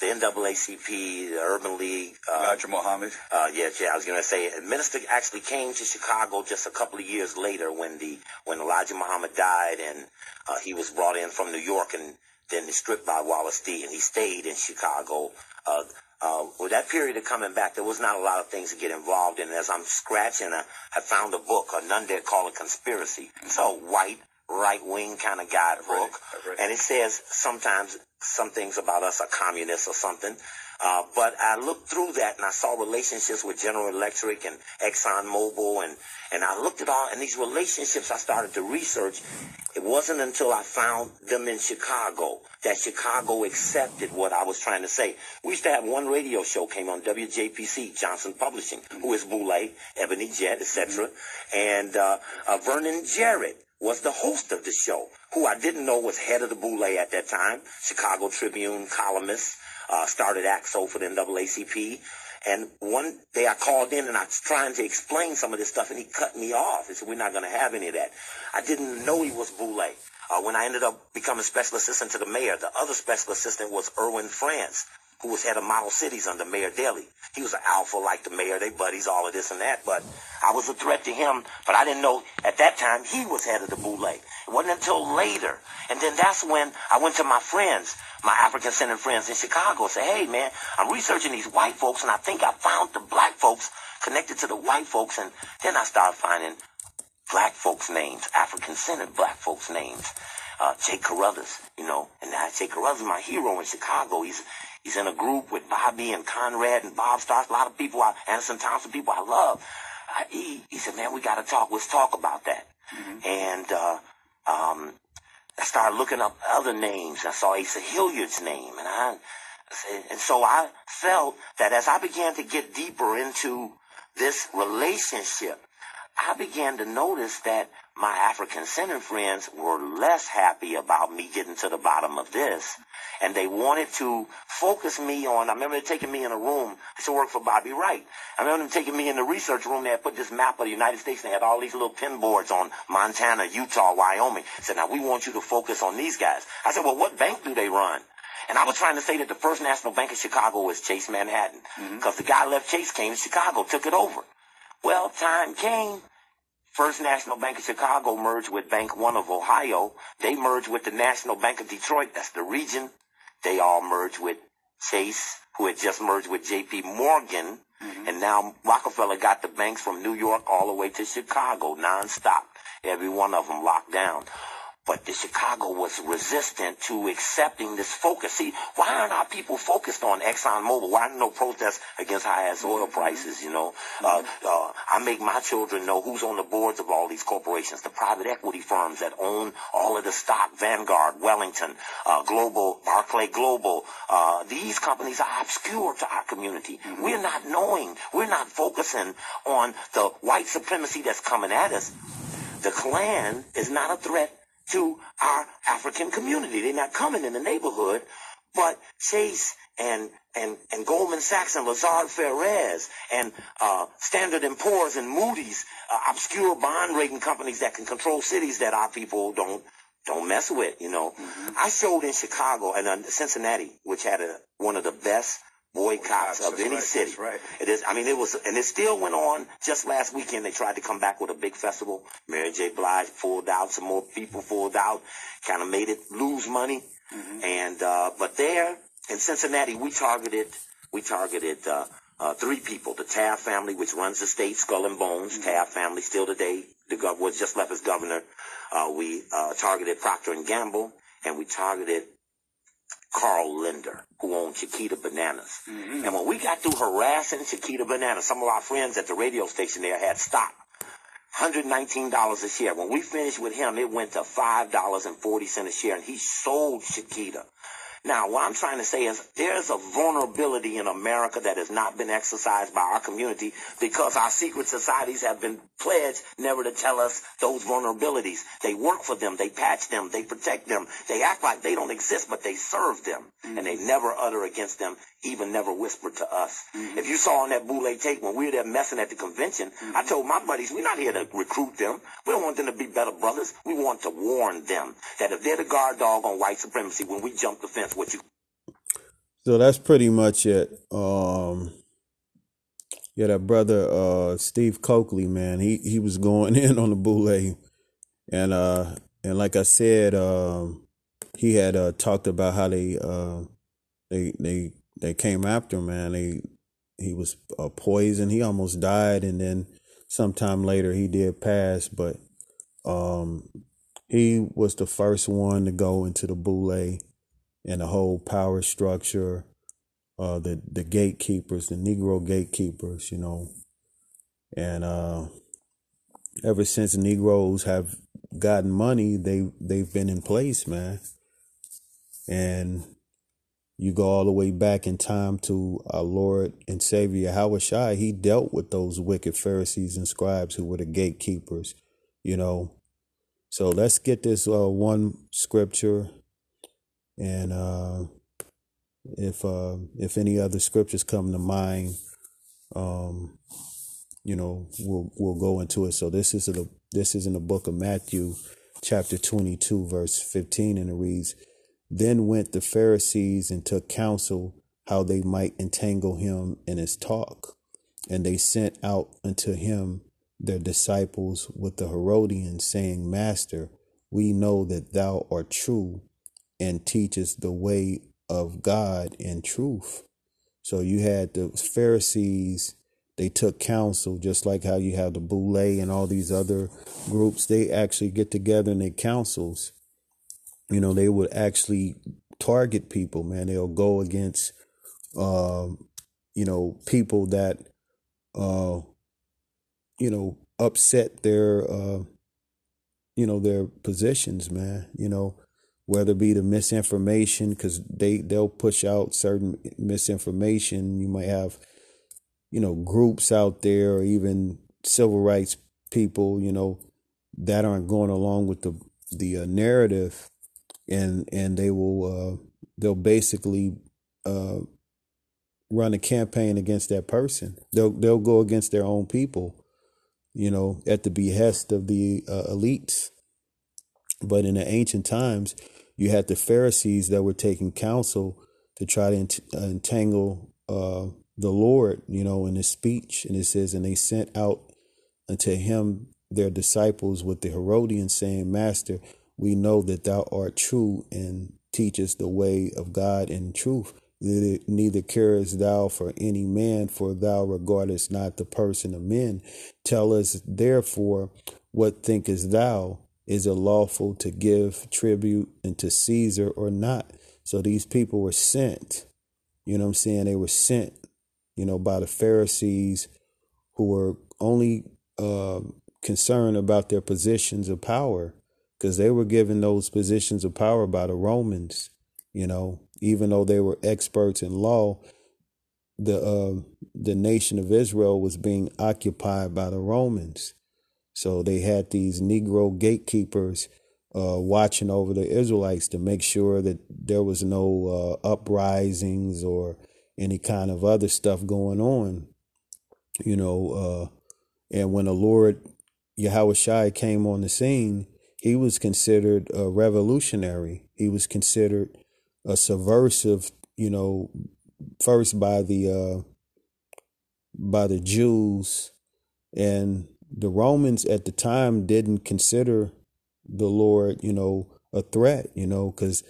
the NAACP, the Urban League. Uh, Elijah Muhammad. Uh, yeah, yeah, I was going to say, Minister actually came to Chicago just a couple of years later when the when Elijah Muhammad died, and uh, he was brought in from New York and then stripped by Wallace D, and he stayed in Chicago. Uh, uh, with that period of coming back, there was not a lot of things to get involved in. As I'm scratching, I, I found a book, a None Dare Call It Conspiracy. It's a white right wing kind of guide guidebook, and it says sometimes some things about us are communists or something. Uh, but I looked through that and I saw relationships with General Electric and Exxon Mobil and, and I looked at all, and these relationships I started to research. It wasn't until I found them in Chicago that Chicago accepted what I was trying to say. We used to have one radio show came on WJPC, Johnson Publishing, who is Boule, Ebony Jet, etc. And, uh, uh, Vernon Jarrett was the host of the show, who I didn't know was head of the Boule at that time, Chicago Tribune columnist, uh, started ACT-SO for the NAACP. And one day I called in and I was trying to explain some of this stuff and he cut me off. He said, we're not going to have any of that. I didn't know he was Boule. Uh, when I ended up becoming special assistant to the mayor, the other special assistant was Erwin France, who was head of Model Cities under Mayor Daley. He was an alpha like the mayor, they buddies, all of this and that, but I was a threat to him, but I didn't know at that time he was head of the Boule. It wasn't until later. And then that's when I went to my friends, my African centered friends in Chicago, and said, hey man, I'm researching these white folks and I think I found the black folks connected to the white folks. And then I started finding black folks' names, African centered black folks' names. Uh, Jay Carruthers, you know, and now Jay Carruthers my hero in Chicago. He's He's in a group with Bobby and Conrad and Bob Starks, a lot of people, I, Anderson Thompson, people I love. I, he, he said, man, we got to talk. Let's talk about that. Mm-hmm. And uh, um, I started looking up other names. I saw Asa Hilliard's name, and I and so I felt that as I began to get deeper into this relationship, I began to notice that my African centered friends were less happy about me getting to the bottom of this. And they wanted to focus me on, I remember taking me in a room, I used to work for Bobby Wright. I remember them taking me in the research room, they had put this map of the United States, and they had all these little pin boards on Montana, Utah, Wyoming. I said, now we want you to focus on these guys. I said, well, what bank do they run? And I was trying to say that the first national bank of Chicago was Chase Manhattan. Because mm-hmm. the guy left Chase came to Chicago, took it over. Well, time came First National Bank of Chicago merged with Bank One of Ohio. They merged with the National Bank of Detroit. That's the region. They all merged with Chase, who had just merged with J.P. Morgan. Mm-hmm. And now Rockefeller got the banks from New York all the way to Chicago nonstop. Every one of them locked down. But the Chicago was resistant to accepting this focus. See, why aren't our people focused on Exxon Mobil? Why no protests against high ass oil prices? You know, uh, uh, I make my children know who's on the boards of all these corporations, the private equity firms that own all of the stock, Vanguard, Wellington, uh, Global, Barclay Global. Uh, these companies are obscure to our community. Mm-hmm. We're not knowing. We're not focusing on the white supremacy that's coming at us. The Klan is not a threat to our African community. They're not coming in the neighborhood, but Chase and and and Goldman Sachs and Lazard Frères and uh, Standard and Poor's and Moody's, uh, obscure bond rating companies that can control cities that our people don't don't mess with. You know, mm-hmm. I showed in Chicago and uh, Cincinnati, which had a, one of the best boycotts of any right, city. Right. It is. I mean, it was, and it still went on. Just last weekend, they tried to come back with a big festival. Mary J. Blige pulled out. Some more people pulled out. Kind of made it lose money. Mm-hmm. And uh, but there in Cincinnati, we targeted we targeted uh, uh, three people: the Taft family, which runs the state, Skull and Bones. Mm-hmm. Taft family still today. The gov- was just left as governor. Uh, we uh, targeted Procter and Gamble, and we targeted Carl Lindner, who owned Chiquita Bananas. Mm-hmm. And when we got through harassing Chiquita Bananas, some of our friends at the radio station there had stopped. $119 a share. When we finished with him, it went to $5.40 a share, and he sold Chiquita now, what I'm trying to say is there's a vulnerability in America that has not been exercised by our community because our secret societies have been pledged never to tell us those vulnerabilities. They work for them, they patch them, they protect them, they act like they don't exist, but they serve them, mm-hmm. and they never utter against them, even never whispered to us. Mm-hmm. If you saw on that Boule tape when we were there messing at the convention, mm-hmm. I told my buddies, we're not here to recruit them. We don't want them to be better brothers. We want to warn them that if they're the guard dog on white supremacy, when we jump the fence, what you. So that's pretty much it. Um, yeah, that brother uh, Steve Cokely, man, he he was going in on the boule, and uh, and like I said, um, he had uh, talked about how they uh, they they they came after him, man. They he was poisoned. He almost died, and then sometime later he did pass, but um, he was the first one to go into the boule and the whole power structure, uh, the the gatekeepers, the Negro gatekeepers, you know, and uh, ever since Negroes have gotten money, they they've been in place, man, and you go all the way back in time to our Lord and Savior Shai. He dealt with those wicked Pharisees and scribes who were the gatekeepers, you know. So let's get this uh, one scripture and uh, if uh, if any other scriptures come to mind, um, you know, we'll we'll go into it. So this is a this is in the book of Matthew, chapter twenty two, verse fifteen, and it reads, "Then went the Pharisees and took counsel how they might entangle him in his talk, and they sent out unto him their disciples with the Herodians, saying, Master, we know that thou art true and teachest the way of God in truth. So you had the Pharisees, they took counsel, just like how you have the Boule and all these other groups. They actually get together in their councils. You know, they would actually target people, man. They'll go against, uh, you know, people that, uh, you know, upset their, uh, you know, their positions, man. You know, whether it be the misinformation because they they'll push out certain misinformation you might have you know groups out there or even civil rights people you know that aren't going along with the the uh, narrative and and they will uh, they'll basically uh, run a campaign against that person they'll they'll go against their own people you know at the behest of the uh, elites but in the ancient times you had the Pharisees that were taking counsel to try to ent- uh, entangle uh, the Lord, you know, in his speech. And it says, and they sent out unto him their disciples with the Herodians, saying, Master, we know that thou art true and teachest the way of God in truth. Neither carest thou for any man, for thou regardest not the person of men. Tell us therefore, what thinkest thou? is it lawful to give tribute unto Caesar or not? So these people were sent, you know what I'm saying? They were sent, you know, by the Pharisees who were only uh, concerned about their positions of power because they were given those positions of power by the Romans, you know, even though they were experts in law. The uh, the nation of Israel was being occupied by the Romans, so they had these Negro gatekeepers uh, watching over the Israelites to make sure that there was no uh, uprisings or any kind of other stuff going on. You know, uh, and when the Lord Yahweh came on the scene, he was considered a revolutionary. He was considered a subversive, you know, first by the uh, by the Jews and the Romans at the time didn't consider the Lord, you know, a threat, you know, because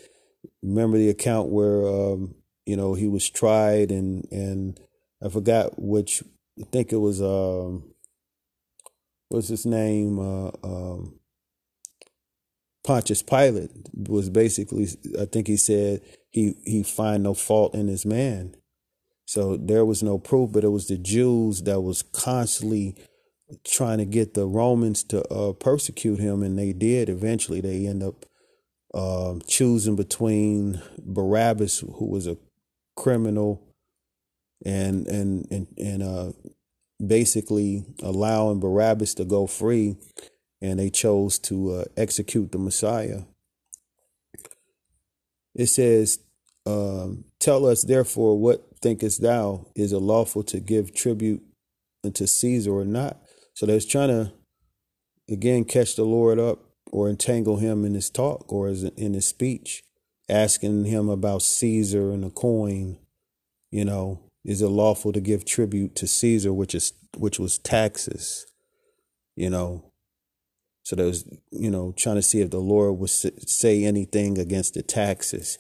remember the account where um, you know he was tried and and I forgot which I think it was um what's his name uh, um, Pontius Pilate was basically I think he said he he find no fault in his man. So there was no proof, but it was the Jews that was constantly trying to get the Romans to uh, persecute him, and they did. Eventually, they end up um, choosing between Barabbas, who was a criminal, and and and and uh, basically allowing Barabbas to go free, and they chose to uh, execute the Messiah. It says, um, "Tell us therefore what thinkest thou is it lawful to give tribute unto Caesar or not?" So they're trying to again catch the Lord up or entangle him in his talk or in his speech, asking him about Caesar and the coin. You know, is it lawful to give tribute to Caesar, which is which was taxes? You know, so there was, you know, trying to see if the Lord would say anything against the taxes.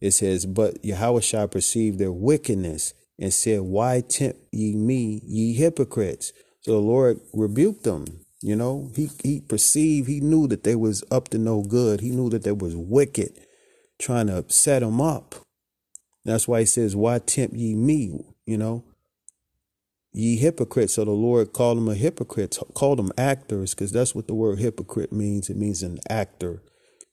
It says, But Yahweh perceived their wickedness and said, Why tempt ye me, ye hypocrites? So the Lord rebuked them. You know, he he perceived, he knew that they was up to no good. He knew that they was wicked, trying to set them up. That's why he says, Why tempt ye me? You know, ye hypocrites. So the Lord called them a hypocrite, called them actors, because that's what the word hypocrite means. It means an actor.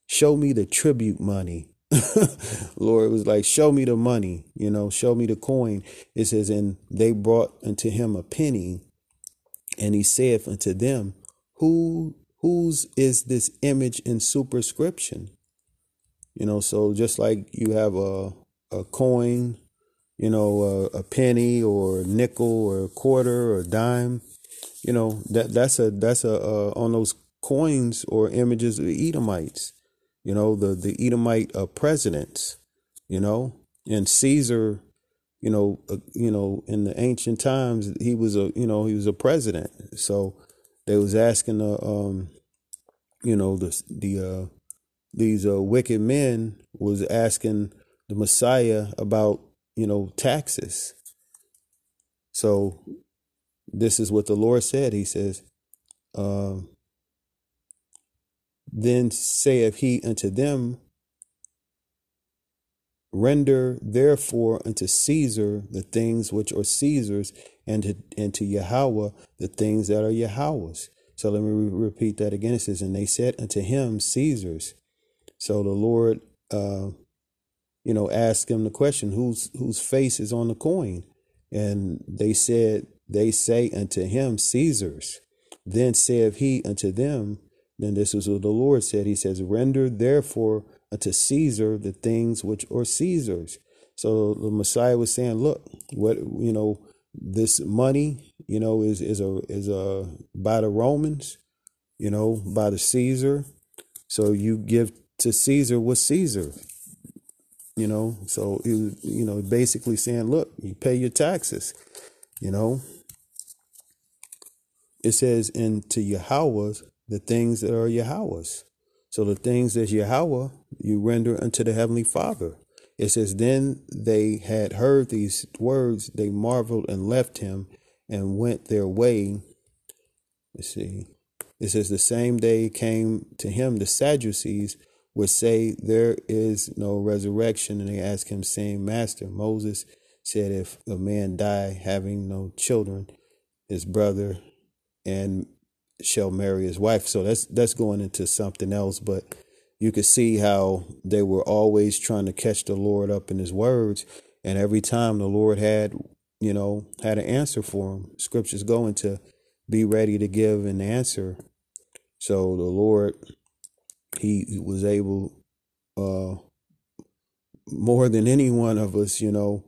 Show me the tribute money. Lord was like, Show me the money, you know, show me the coin. It says, And they brought unto him a penny, and he saith unto them, Who whose is this image and superscription? You know, so just like you have a a coin you know, a, a penny or a nickel or a quarter or a dime. You know, that that's a that's a uh, on those coins or images of Edomites. You know, the the Edomite uh, presidents. You know, and Caesar. You know, uh, you know, in the ancient times, he was a you know he was a president. So they was asking the um, you know the the uh, these uh, wicked men was asking the Messiah about you know, taxes. So this is what the Lord said. He says, um, Then saith he unto them, Render therefore unto Caesar the things which are Caesar's, and to, and to Yahweh the things that are Yahweh's. So let me re- repeat that again. It says, And they said unto him, Caesar's. So the Lord uh, you know, ask him the question, whose whose face is on the coin? And they said, They say unto him, Caesar's. Then saith he unto them, then this is what the Lord said. He says, Render therefore unto Caesar the things which are Caesar's. So the Messiah was saying, Look, what you know, this money, you know, is is a is a by the Romans, you know, by the Caesar. So you give to Caesar what Caesar you know. So he was, you know, basically saying, look, you pay your taxes, you know. It says, and to Yahweh's the things that are Yahweh's. So the things that Yahweh you render unto the Heavenly Father. It says, Then they had heard these words, they marveled and left him and went their way. Let's see. It says, The same day came to him the Sadducees, would say there is no resurrection. And they asked him, saying, Master, Moses said, if a man die having no children, his brother and shall marry his wife. So that's that's going into something else, but you could see how they were always trying to catch the Lord up in his words. And every time the Lord had, you know, had an answer for him. Scriptures going to be ready to give an answer. So the Lord he was able uh more than any one of us you know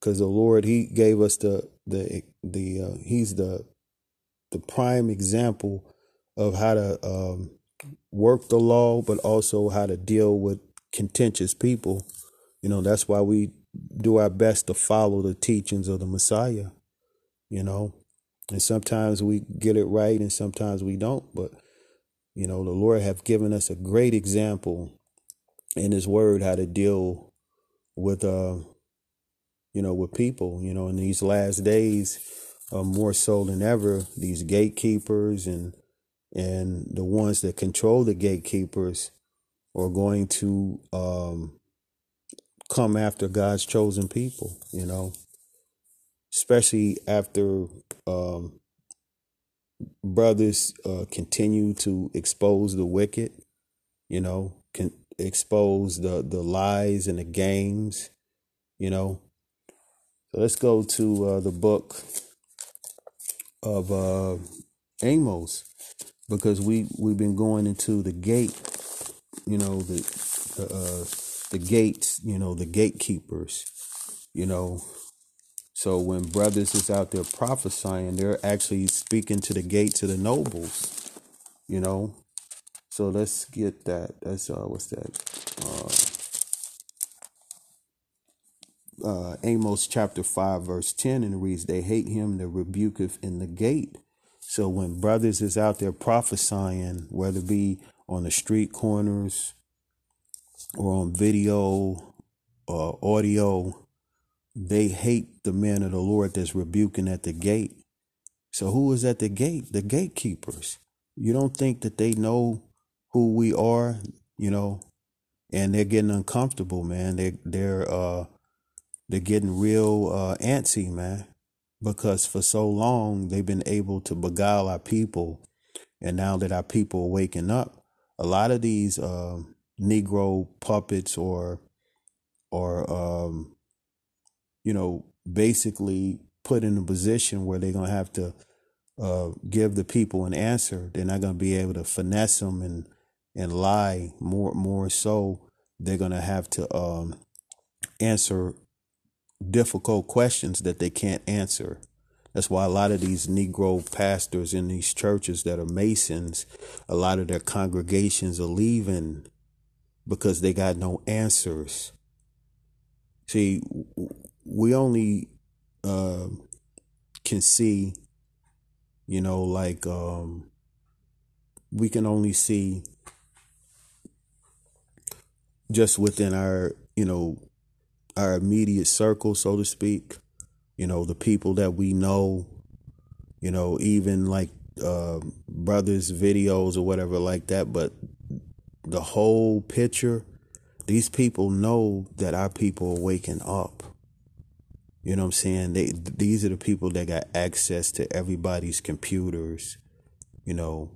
because the lord he gave us the the the uh, he's the the prime example of how to um, work the law but also how to deal with contentious people. You know that's why we do our best to follow the teachings of the messiah you know? And sometimes we get it right and sometimes we don't but you know, the Lord have given us a great example in His Word how to deal with uh you know with people. You know, in these last days, uh, more so than ever, these gatekeepers and and the ones that control the gatekeepers are going to um, come after God's chosen people. You know, especially after um, brothers uh, continue to expose the wicked. You know, can expose the the lies and the games. You know, so let's go to uh, the book of uh, Amos because we we've been going into the gate, you know the the uh, the gates, you know the gatekeepers, you know. So when brothers is out there prophesying, they're actually speaking to the gates of the nobles, you know. So let's get that. That's uh, what's that? Uh, uh, Amos chapter five verse ten, and it reads, "They hate him that rebuketh in the gate." So when brothers is out there prophesying, whether it be on the street corners or on video or audio, they hate the man of the Lord that's rebuking at the gate. So who is at the gate? The gatekeepers. You don't think that they know who we are, you know, and they're getting uncomfortable, man. They they're uh they're getting real uh antsy, man because for so long they've been able to beguile our people. And now that our people are waking up, a lot of these uh, Negro puppets or, or, um, you know, basically put in a position where they're going to have to uh, give the people an answer. They're not going to be able to finesse them and, and lie more, more so. They're going to have to um, answer difficult questions that they can't answer. That's why a lot of these Negro pastors in these churches that are Masons, a lot of their congregations are leaving because they got no answers. See, we only uh, can see, you know, like um, we can only see just within our, you know, our immediate circle, so to speak. You know, the people that we know, you know, even like uh, brothers' videos or whatever like that. But the whole picture, these people know that our people are waking up. You know what I'm saying? They these are the people that got access to everybody's computers, you know,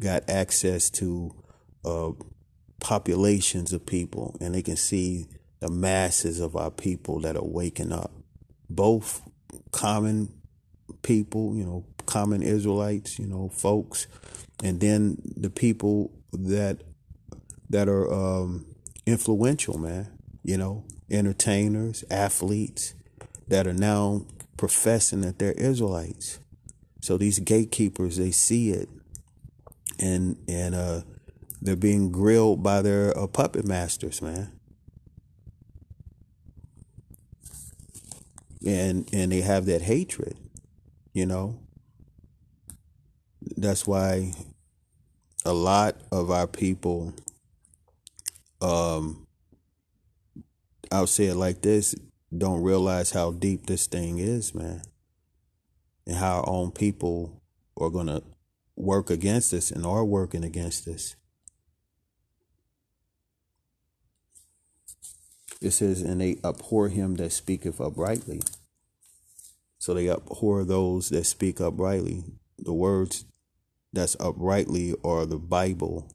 got access to uh, populations of people and they can see the masses of our people that are waking up, both common people, you know, common Israelites, you know, folks, and then the people that that are um, influential, man, you know, entertainers, athletes that are now professing that they're Israelites. So these gatekeepers, they see it, and and uh, they're being grilled by their uh, puppet masters, man. and and they have that hatred you know that's why a lot of our people um I'll say it like this don't realize how deep this thing is man and how our own people are going to work against us and are working against us It says, and they abhor him that speaketh uprightly. So they abhor those that speak uprightly. The words that's uprightly are the Bible,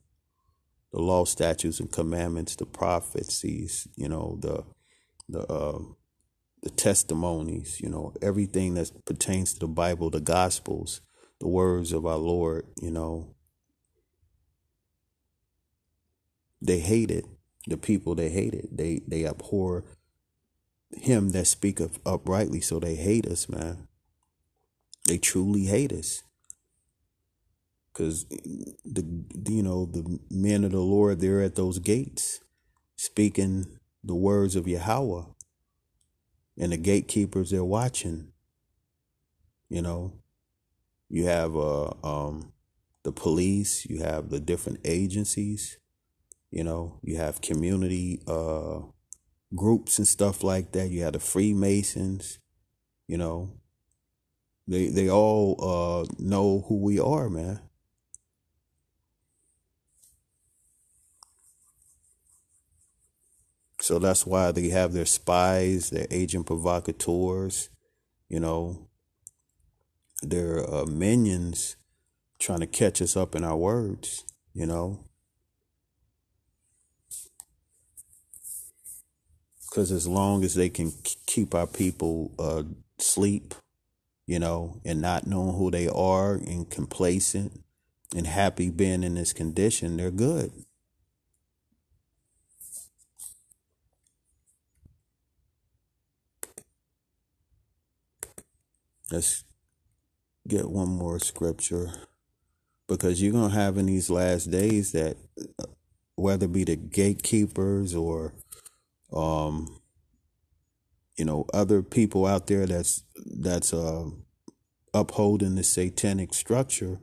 the law, statutes, and commandments, the prophecies, you know, the the uh, the testimonies, you know, everything that pertains to the Bible, the Gospels, the words of our Lord, you know. They hate it the people they hated. They they abhor him that speaketh uprightly, so they hate us, man. They truly hate us. Cause the you know, the men of the Lord, they're at those gates speaking the words of Yahweh. And the gatekeepers they're watching. You know. You have uh um the police, you have the different agencies You know, you have community uh, groups and stuff like that. You have the Freemasons. You know, they they all uh, know who we are, man. So that's why they have their spies, their agent provocateurs, you know, their uh, minions trying to catch us up in our words, you know. Because as long as they can keep our people uh, sleep, you know, and not knowing who they are and complacent and happy being in this condition, they're good. Let's get one more scripture. Because you're going to have in these last days that uh, whether it be the gatekeepers or um you know other people out there that's that's uh upholding the satanic structure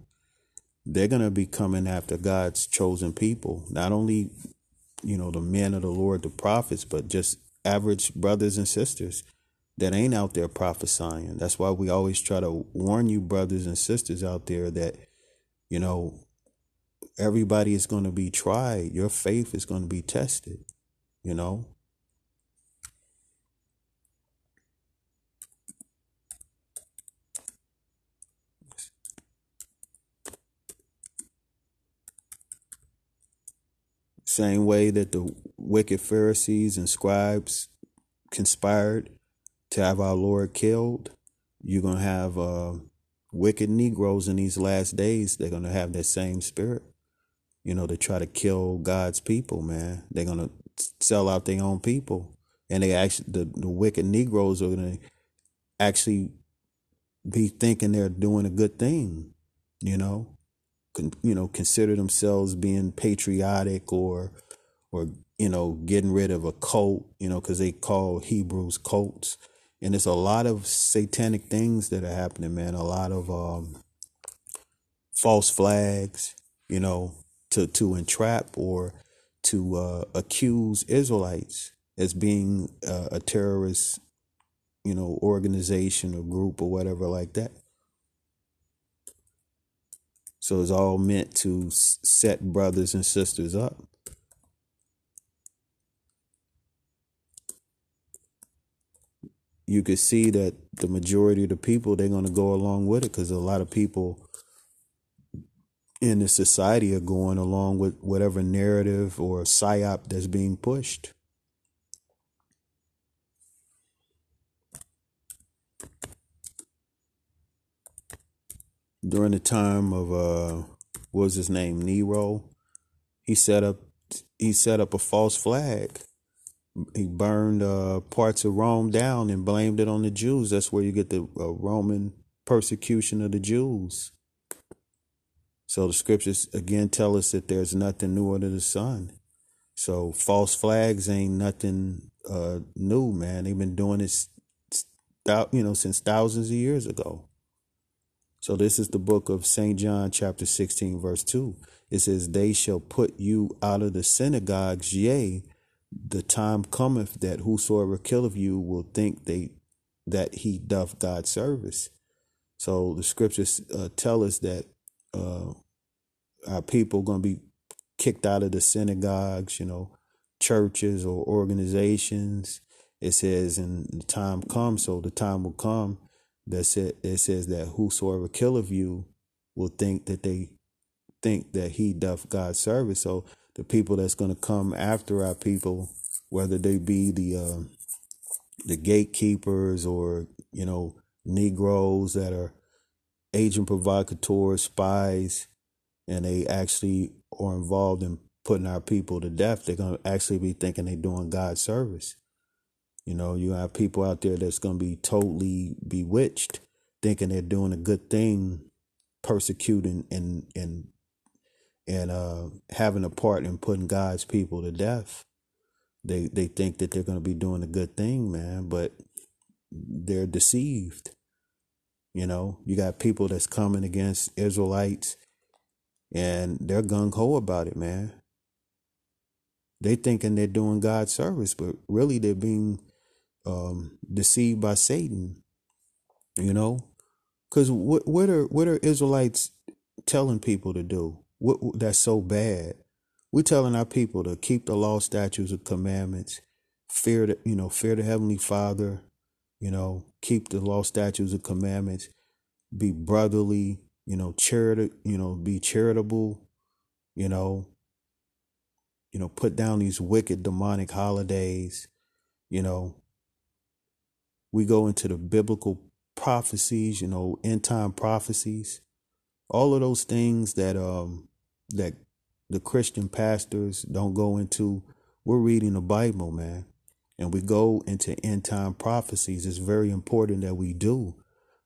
they're going to be coming after God's chosen people. Not only you know the men of the Lord the prophets but just average brothers and sisters that ain't out there prophesying. That's why we always try to warn you, brothers and sisters out there, that, you know, everybody is going to be tried. Your faith is going to be tested, you know. Same way that the wicked Pharisees and scribes conspired to have our Lord killed. You're going to have uh, wicked Negroes in these last days. They're going to have that same spirit, you know, to try to kill God's people, man. They're going to sell out their own people. And they actually, the, the wicked Negroes are going to actually be thinking they're doing a good thing, you know, Con, you know, consider themselves being patriotic or, or, you know, getting rid of a cult, you know, because they call Hebrews cults and it's a lot of satanic things that are happening, man. A lot of um, false flags, you know, to to entrap or to uh, accuse Israelites as being uh, a terrorist, you know, organization or group or whatever like that. So it's all meant to set brothers and sisters up. You could see that the majority of the people they're going to go along with it because a lot of people in the society are going along with whatever narrative or psyop that's being pushed. During the time of uh, what was his name, Nero, he set up he set up a false flag he burned uh, parts of Rome down and blamed it on the Jews. That's where you get the uh, Roman persecution of the Jews. So the scriptures again tell us that there's nothing new under the sun. So false flags ain't nothing uh, new, man. They've been doing this, you know, since thousands of years ago. So this is the book of St. John, chapter 16, verse 2. It says, They shall put you out of the synagogues, yea, the time cometh that whosoever killeth you will think they that he doth God service. So the scriptures uh, tell us that uh, our people going to be kicked out of the synagogues, you know, churches or organizations. It says, "In the time comes, so the time will come." That it, it says that whosoever killeth you will think that they think that he doth God service. So the people that's going to come after our people, whether they be the uh, the gatekeepers or you know Negroes that are agent provocateurs, spies, and they actually are involved in putting our people to death. They're going to actually be thinking they're doing God's service. You know, you have people out there that's going to be totally bewitched, thinking they're doing a good thing, persecuting and and and uh, having a part in putting God's people to death. They they think that they're going to be doing a good thing, man, but they're deceived. You know, you got people that's coming against Israelites, and they're gung ho about it, man. they thinking they're doing God's service, but really they're being um, deceived by Satan. You know, because what what are what are Israelites telling people to do? What that's so bad? We're telling our people to keep the law, statutes, and commandments, fear the you know fear the heavenly Father, you know keep the law, statutes, and commandments, be brotherly, you know charitable, you know be charitable, you know, you know put down these wicked demonic holidays, you know. We go into the biblical prophecies, you know, end time prophecies, all of those things that um that the Christian pastors don't go into. We're reading the Bible, man, and we go into end time prophecies. It's very important that we do,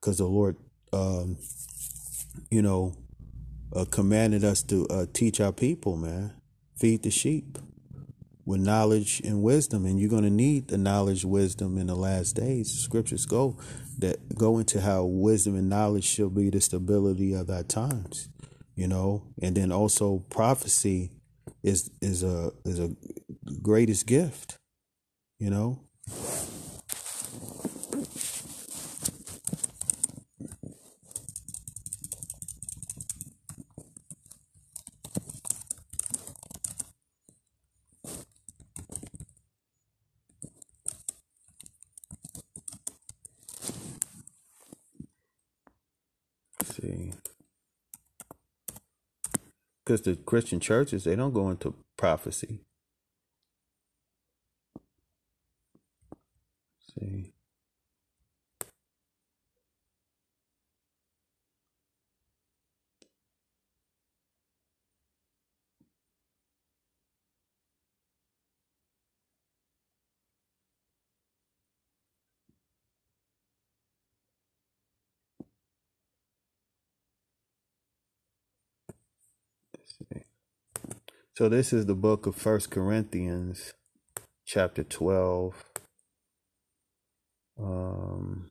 because the Lord, um, you know, uh, commanded us to uh, teach our people, man, feed the sheep with knowledge and wisdom and you're going to need the knowledge wisdom in the last days. Scriptures go that go into how wisdom and knowledge shall be the stability of our times you know? And then also prophecy is is a is a greatest gift you know see because the christian churches they don't go into prophecy. See so this is the book of first corinthians chapter 12 um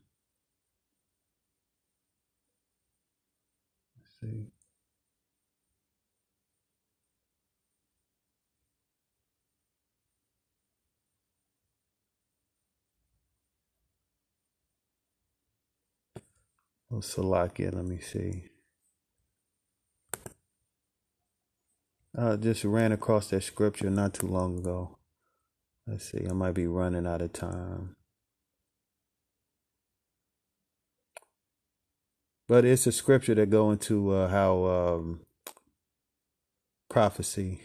let's see. Oh salakia let me see I just ran across that scripture not too long ago. Let's see, I might be running out of time. But it's a scripture that go into uh, how um, prophecy,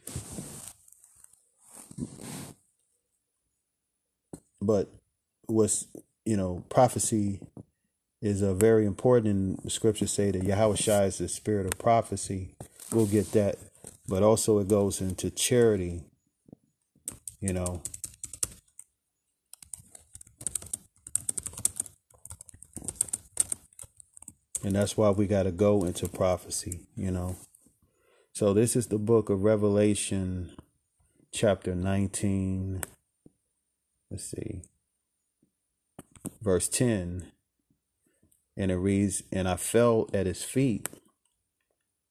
but what's you know prophecy is a very important. The scriptures say that Yahweh Shai is the spirit of prophecy. We'll get that, but also it goes into charity. You know, and that's why we got to go into prophecy. You know, so this is the book of Revelation, chapter nineteen. Let's see, verse ten. And it reads, And I fell at his feet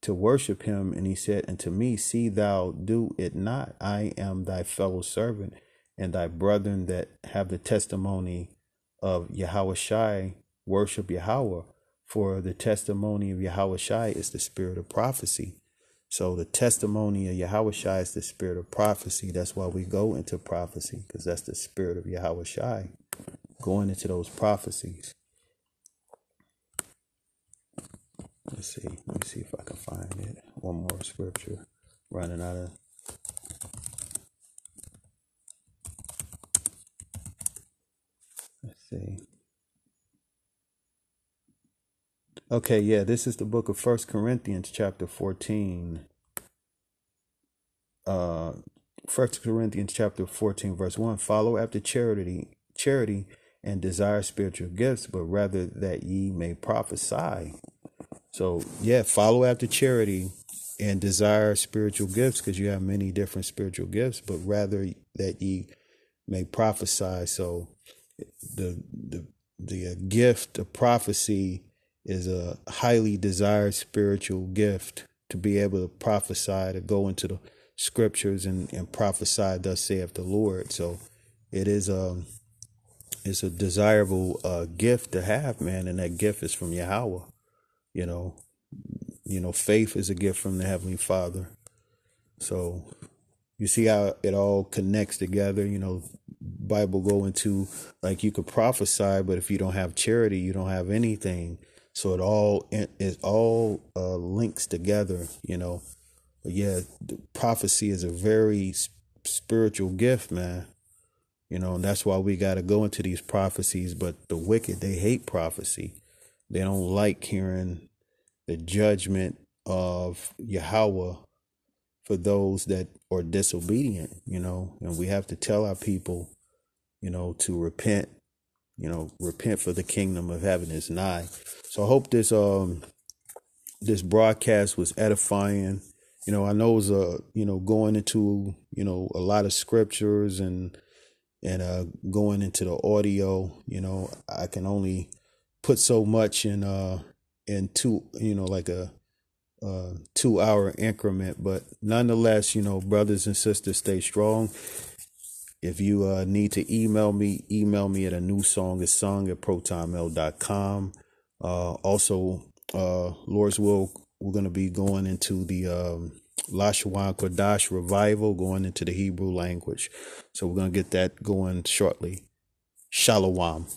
to worship him. And he said unto me, See thou do it not. I am thy fellow servant and thy brethren that have the testimony of Yahweh Shai, worship Yahweh. For the testimony of Yahweh Shai is the spirit of prophecy. So the testimony of Yahweh Shai is the spirit of prophecy. That's why we go into prophecy, because that's the spirit of Yahweh Shai, going into those prophecies. Let's see. Let me see if I can find it. One more scripture. Running out of. Let's see. Okay, yeah, this is the book of First Corinthians, chapter fourteen. Uh, First Corinthians, chapter fourteen, verse one. Follow after charity, charity, and desire spiritual gifts, but rather that ye may prophesy. So, yeah, follow after charity and desire spiritual gifts because you have many different spiritual gifts, but rather that ye may prophesy. So, the the the uh, gift of prophecy is a highly desired spiritual gift to be able to prophesy, to go into the scriptures and, and prophesied thus saith the Lord. So it is a um, it's a desirable uh, gift to have, man, and that gift is from Yahweh. You know, you know, faith is a gift from the Heavenly Father. So you see how it all connects together. You know, Bible go into like you could prophesy, but if you don't have charity, you don't have anything. So it all it all uh, links together. You know, but yeah, prophecy is a very spiritual gift, man. You know, and that's why we got to go into these prophecies. But the wicked, they hate prophecy. They don't like hearing the judgment of Yahweh for those that are disobedient, you know, and we have to tell our people, you know, to repent, you know, repent for the kingdom of heaven is nigh. So I hope this um this broadcast was edifying. You know, I know it was a you know going into you know a lot of scriptures and and uh, going into the audio, you know, I can only put so much in uh in two, you know, like a uh, two hour increment. But nonetheless, you know, brothers and sisters, stay strong. If you uh, need to email me, email me at a new song is sung at protonmail.com. Uh, also, uh, Lord's will, we're going to be going into the um, Lashon Kodesh revival going into the Hebrew language. So we're going to get that going shortly. Shalom.